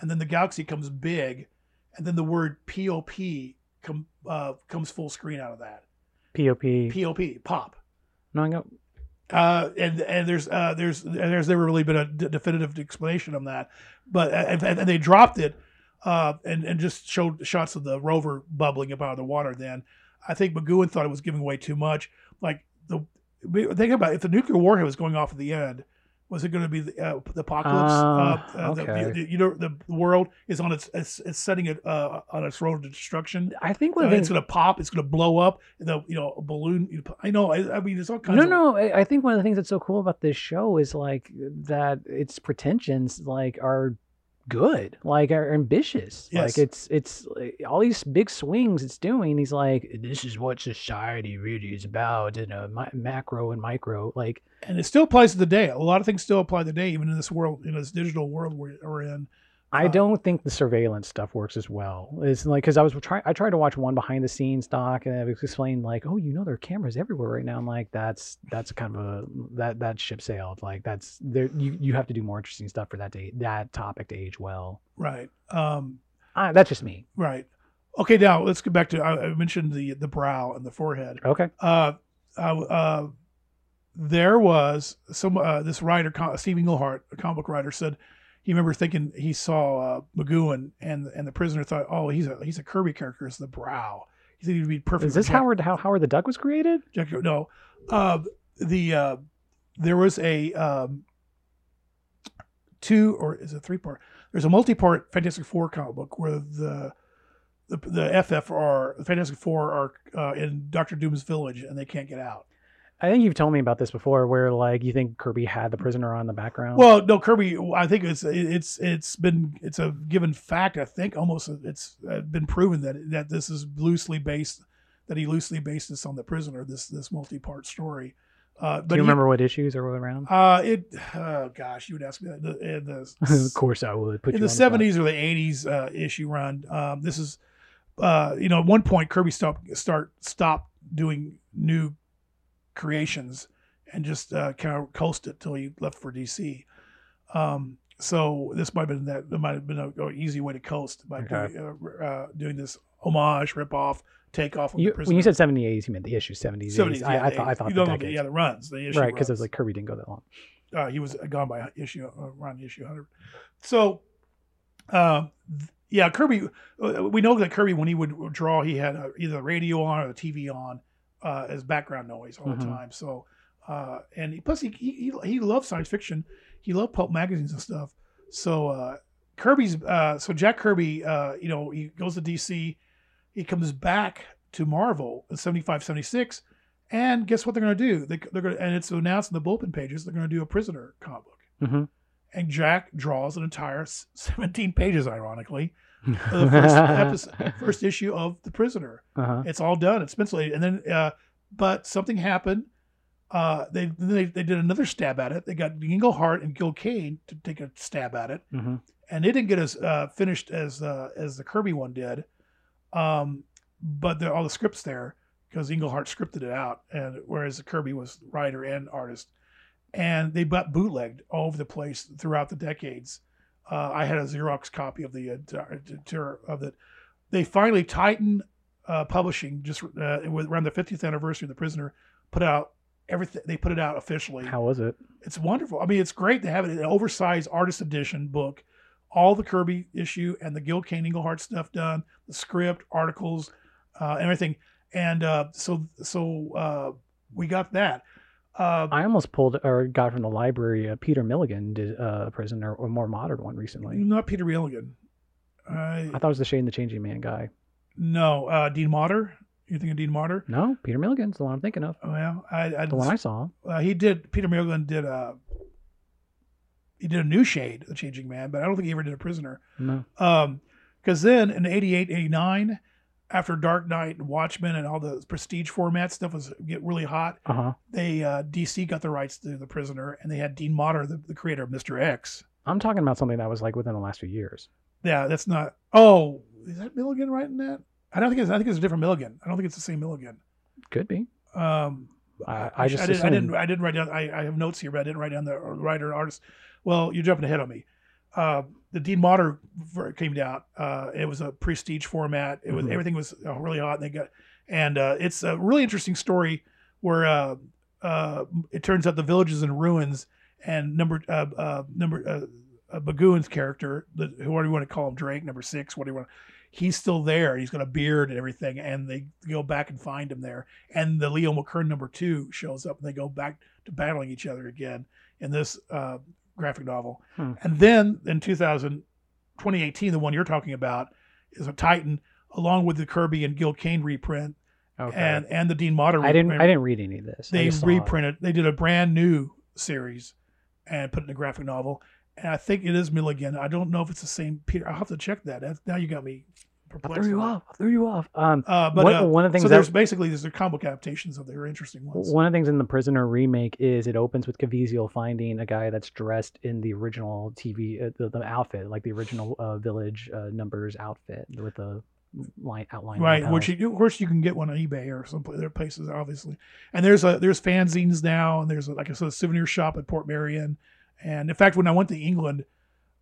And then the galaxy comes big and then the word pop com, uh, comes full screen out of that. POP. pop pop. No, I go, uh, and and there's uh, there's and there's never really been a d- definitive explanation on that. But and, and they dropped it uh, and and just showed shots of the rover bubbling up out of the water then. I think McGoohan thought it was giving away too much. Like the think about it, if the nuclear warhead was going off at the end was it going to be the, uh, the apocalypse? Ah, uh, uh, the- okay. the- you know, the world is on its it's, it's setting it uh, on its road to destruction. I think it's going to pop. It's going to blow up. The you know a balloon. I know. I, I mean, there's all kinds. No, of, no. I I think one of the things that's so cool about this show is like that its pretensions like are good, like are ambitious. Yes. Like it's it's like, all these big swings it's doing. He's like, this is what society really is about in a mi- macro and micro. Like and it still applies to the day. A lot of things still apply today, even in this world, in this digital world we're, we're in. I don't think the surveillance stuff works as well. It's like because I was trying, I tried to watch one behind the scenes doc, and it was explained like, oh, you know, there are cameras everywhere right now. I'm like, that's that's kind of a that that ship sailed. Like that's there. You you have to do more interesting stuff for that to that topic to age well. Right. Um, Uh, that's just me. right. Okay. Now let's get back to I, I mentioned the the brow and the forehead. Okay. Uh, uh, uh, there was some uh, this writer, Steve Englehart, a comic book writer, said he remember thinking he saw uh, McGoohan and and the prisoner thought, oh, he's a he's a Kirby character. It's the brow. He said he'd be perfect. Is this Jack- Howard how Howard the Duck was created? Jack, no, uh, the uh, there was a um, two or is it three part? There's a multi part Fantastic Four comic book where the the, the FFR, the Fantastic Four, are uh, in Doctor Doom's village and they can't get out. I think you've told me about this before, where like you think Kirby had the prisoner on the background. Well, no, Kirby. I think it's it's it's been it's a given fact. I think almost it's been proven that that this is loosely based that he loosely based this on the prisoner. This this multi part story. Uh, but do you he- remember what issues are around? Uh, it. Oh gosh, you would ask me that. The, in the, of course, I would put in the seventies or the eighties uh, issue run. Um, this is, uh, you know, at one point Kirby stopped start stopped doing new creations and just uh, kind of coasted till he left for DC. Um, so this might have been that. That might have been a, a easy way to coast by Okay. doing, uh, uh, doing this homage, rip off, take off. Of You, when you said 70s, you meant the issue 70s. 70s, I, yeah, I, the- thought, I thought you the decades. yeah, the runs, the issue right, because it was like Kirby didn't go that long. uh, he was gone by issue uh, around issue 100 so uh, th- yeah kirby uh, we know that kirby when he would draw he had uh either the radio on or the tv on uh, as background noise all the Mhm. time so uh, and he, plus he, he he loved science fiction he loved pulp magazines and stuff so uh, kirby's uh, so jack kirby uh, you know he goes to dc he comes back to marvel in 75 76 and guess what they're going to do? They, they're going to, and it's announced in the bullpen pages. They're going to do a prisoner comic book, hmm and Jack draws an entire 17 pages, ironically, the first, episode, first issue of the prisoner. uh-huh. It's all done. It's penciled, and then, uh, but something happened. Uh, they, they they did another stab at it. They got Englehart and Gil Kane to take a stab at it, hmm and it didn't get as uh, finished as uh, as the Kirby one did. Um, but there, all the scripts there because Englehart scripted it out, and whereas Kirby was writer and artist, and they got bootlegged all over the place throughout the decades. Uh, I had a Xerox copy of the uh, of it. They finally Titan uh, Publishing just uh, around the 50th anniversary of the Prisoner put out everything. They put it out officially How was it? it's wonderful. I mean, it's great to have it an oversized artist edition book, all the Kirby issue and the Gil Kane Englehart stuff done, the script, articles, uh, everything. And uh, so, so uh, we got that. Uh, I almost pulled or got from the library. Uh, Peter Milligan did uh, a prisoner or more modern one recently. not Peter Milligan. I, I thought it was the Shade the Changing Man guy. no, uh, Dean Motter. You think of Dean Motter? No, Peter Milligan's the one I'm thinking of. Well, I, I The one I saw. uh, he did. Peter Milligan did a. He did a new shade, The Changing Man, but I don't think he ever did a Prisoner. No. Um, because then in 88, 89, after Dark Knight and Watchmen and all the prestige format stuff was get really hot, Uh huh. they uh, DC got the rights to The Prisoner, and they had Dean Motter, the, the creator of Mister X. I'm talking about something that was like within the last few years. Yeah, that's not. Oh, is that Milligan writing that? I don't think it's. I think it's a different Milligan. I don't think it's the same Milligan. Could be. Um, I, I just I, did, I didn't. I didn't write down. I, I have notes here, but I didn't write down the writer and artist. Well, you're jumping ahead on me. Uh, the Dean Motter came out. Uh, it was a prestige format. It was Mhm. everything was uh, really hot, and they got. And uh, it's a really interesting story where uh, uh, it turns out the village is in ruins, and number uh, uh, number uh, uh, McGoohan's character, the, whoever you want to call him, Drake, number six, what do you want? He's still there. He's got a beard and everything, and they go back and find him there. And the Leo McKern number two shows up, and they go back to battling each other again in this uh, graphic novel. Hmm. And then in 2000, 2018, the one you're talking about is a Titan, along with the Kirby and Gil Kane reprint, Okay. and and the Dean Motter. I didn't. reprint I didn't read any of this. They saw it. reprinted they did a brand new series and put it in a graphic novel and I think it is Milligan. I don't know if it's the same Peter. I'll have to check that. That's, now you got me I threw you off. I threw you off. Um, Uh, but one, uh, one of the things so that there's basically there's a comic adaptations of their interesting ones. One of the things in the Prisoner remake is it opens with Caviezel finding a guy that's dressed in the original TV uh, the, the outfit, like the original uh, Village uh, numbers outfit with the line outline. Right, which you, of course you can get one on eBay or some other places obviously. And there's a there's fanzines now, and there's a, like I said, a souvenir shop at Portmeirion. And in fact, when I went to England,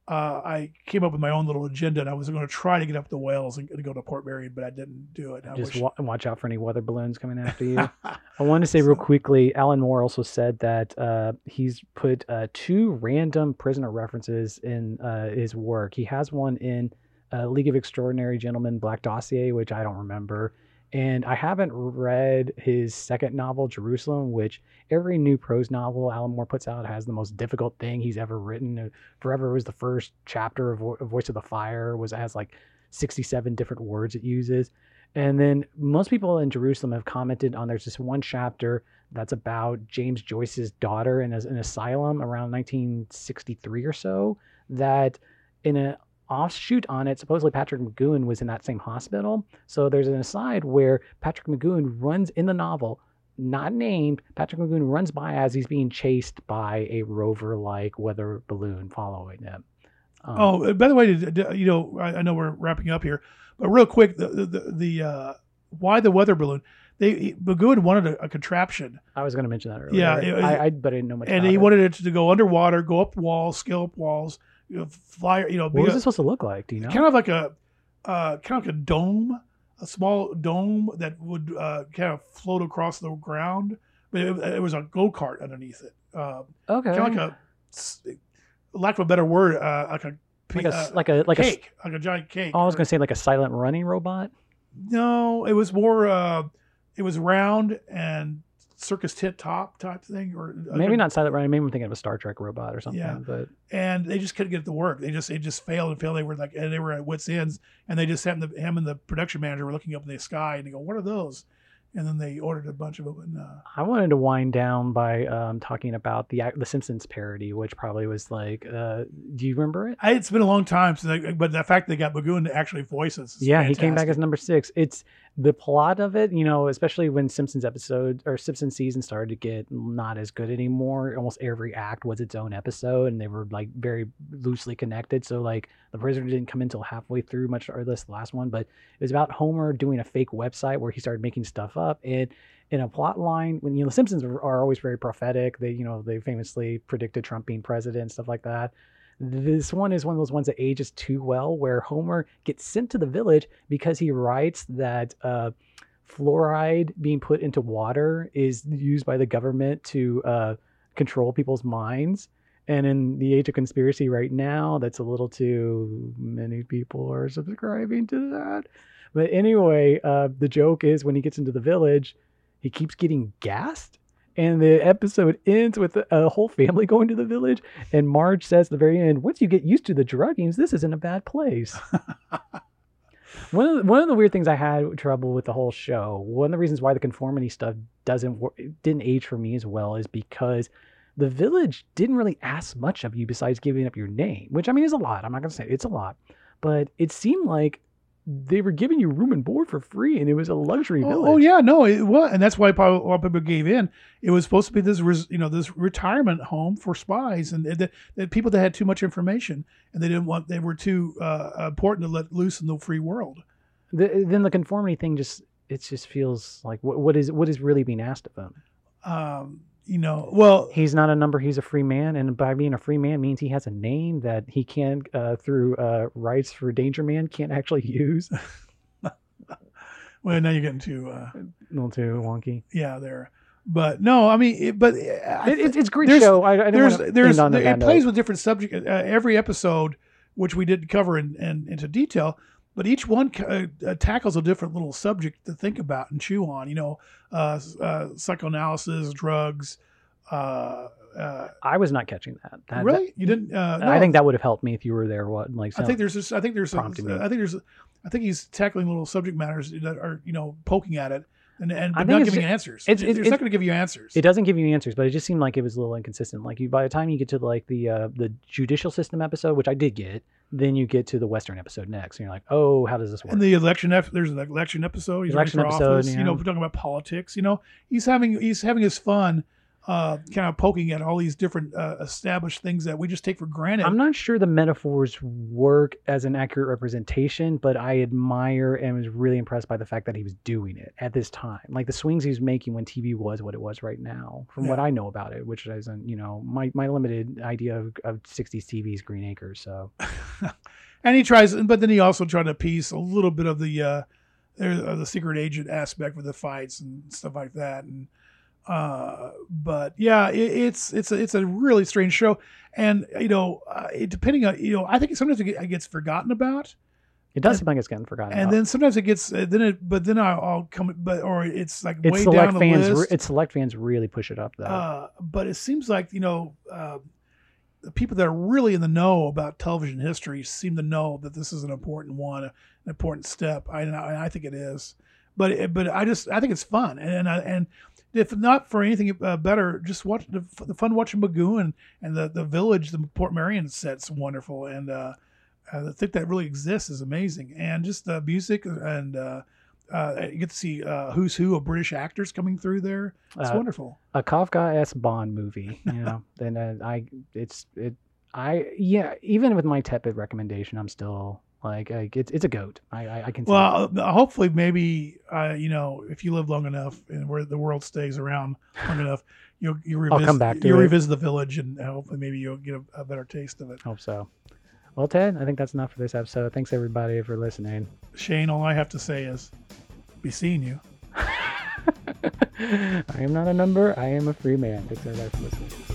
uh, I came up with my own little agenda, and I was going to try to get up to Wales and, and go to Portmeirion, but I didn't do it. I just wish- wa- watch out for any weather balloons coming after you. I want to say real quickly, Alan Moore also said that uh, he's put uh, two random prisoner references in uh, his work. He has one in uh, League of Extraordinary Gentlemen Black Dossier, which I don't remember. And I haven't read his second novel, Jerusalem, which every new prose novel Alan Moore puts out has the most difficult thing he's ever written. Uh, Forever was the first chapter of Vo- Voice of the Fire, was has like 67 different words it uses. And then most people in Jerusalem have commented on there's this one chapter that's about James Joyce's daughter in a- an asylum around 1963 or so. That in an offshoot on it, supposedly Patrick McGoohan was in that same hospital. So there's an aside where Patrick McGoohan runs in the novel, not named. Patrick McGoohan runs by as he's being chased by a rover-like weather balloon following him. Um, Oh, uh, by the way, you know, I, know we're wrapping up here, but real quick, the the, the, the uh, why the weather balloon? They McGoohan wanted a, a contraption, I was going to mention that earlier. Yeah, it I, I but I didn't know much. and he it. wanted it to go underwater, go up walls, scale up walls, you know, fly, you know, What was a- it supposed to look like? Do you know? kind of like a uh, kind of like a dome, a small dome that would uh, kind of float across the ground, but it, it was a go kart underneath it, uh, okay. kind of like a lack of a better word, uh, like a like a uh, like a like a. s- cake, like a giant cake. Oh, I was going to say like a silent running robot. No, it was more. Uh, it was round and circus tit top type thing, or Maybe not silent running. Maybe I'm thinking of a Star Trek robot or something. Yeah. But And they just couldn't get it to work. They just it just failed and failed. They were like, and they were at wits ends. And they just happened to him and the production manager were looking up in the sky and they go, "What are those?" And then they ordered a bunch of them. And uh, I wanted to wind down by um, talking about the the Simpsons parody, which probably was like, uh, do you remember it? I, it's been a long time since. I, but the fact they got McGoohan to actually voice us. is yeah, he came back as number six. It's the plot of it, you know, especially when Simpsons episode or Simpsons season started to get not as good anymore. Almost every act was its own episode, and they were like very loosely connected. So like the prisoner didn't come until halfway through, much or less the last one. But it was about Homer doing a fake website where he started making stuff up and. In a plot line, when you know the Simpsons are, are always very prophetic, they you know they famously predicted Trump being president, stuff like that. This one is one of those ones that ages too well, where Homer gets sent to the village because he writes that uh, fluoride being put into water is used by the government to uh, control people's minds. And in the age of conspiracy right now, that's a little too many people are subscribing to that. But anyway, uh, the joke is when he gets into the village, he keeps getting gassed. And the episode ends with a, whole family going to the village. And Marge says at the very end, once you get used to the druggings, this isn't a bad place. one, of the, one of the weird things I had trouble with the whole show, one of the reasons why the conformity stuff doesn't wor- didn't age for me as well is because the village didn't really ask much of you besides giving up your name, which I mean is a lot. I'm not going to say it's a lot, but it seemed like they were giving you room and board for free and it was a luxury village. Oh, oh, yeah, no, it was, and that's why probably a lot of people gave in. It was supposed to be this, res, you know, this retirement home for spies, and the, that people that had too much information, and they didn't want, they were too uh, important to let loose in the free world. The, then the conformity thing just it just feels like what, what is what is really being asked of him. Um, you know, well, He's not a number. He's a free man, and by being a free man means he has a name that he can, uh, through uh, rights for Danger Man, can't actually use. well, now you're getting too, uh, a little too wonky. yeah, there. But no, I mean, it, but I It, it's great show. I, I there's there's it plays note. with different subject uh, every episode which we didn't cover in, in into detail but each one uh, uh, tackles a different little subject to think about and chew on you know uh, uh, psychoanalysis drugs uh, uh, I was not catching that. that that- really you didn't uh, I think that would have helped me if you were there. What like I think there's this, I think there's me. I think there's I think he's tackling little subject matters that are you know poking at it and and but not giving ju- answers. it's- It- it's- it's, not going to give you answers. It doesn't give you answers, but it just seemed like it was a little inconsistent. Like you, by the time you get to like the uh, the judicial system episode, which I did get, then you get to the Western episode next, and you're like, oh, how does this work? And the election, ep- there's an election episode. He's Election running for episode, office. You know, we're talking about politics. You know, he's having he's having his fun, uh, kind of poking at all these different uh, established things that we just take for granted. I'm not sure the metaphors work as an accurate representation, but I admire and was really impressed by the fact that he was doing it at this time. Like the swings he was making when TV was what it was right now, from what I know about it, which isn't, you know, my, my limited idea of, of 60s TV's Green Acres. So and he tries, but then he also tried to piece a little bit of the uh, the secret agent aspect with the fights and stuff like that. And uh, but yeah, it, it's it's a, it's a really strange show, and you know, uh, it, depending on you know, I think sometimes it get- it gets forgotten about. it does And- seem like it's getting forgotten. and about. then sometimes it gets uh, then it but then I'll, I'll come but or it's like it's way select down the fans. re- list. It's select fans really push it up though. uh, but it seems like you know uh, the people that are really in the know about television history seem to know that this is an important one, an important step. I and I, I think it is, but it, but I just I think it's fun and I, and if not for anything uh, better, just watch the, the fun watching Magoo and, and the the village, the Portmeirion set's wonderful and. uh uh, the think that really exists is amazing, and just the music and uh, uh, you get to see uh, who's who of British actors coming through there. It's wonderful. a Kafka s Bond movie, you know, then uh, I it's it I yeah even with my tepid recommendation, I'm still like, like it's it's a goat. I I, I can. Well, uh, hopefully, maybe uh, you know, if you live long enough and where the world stays around long enough, you'll you I'll come back to you it. revisit the village, and hopefully, maybe you'll get a, a better taste of it. hope so. Well, Ted, I think that's enough for this episode. Thanks everybody for listening. Shane, all I have to say is, be seeing you. I am not a number. I am a free man. Thanks everybody for listening.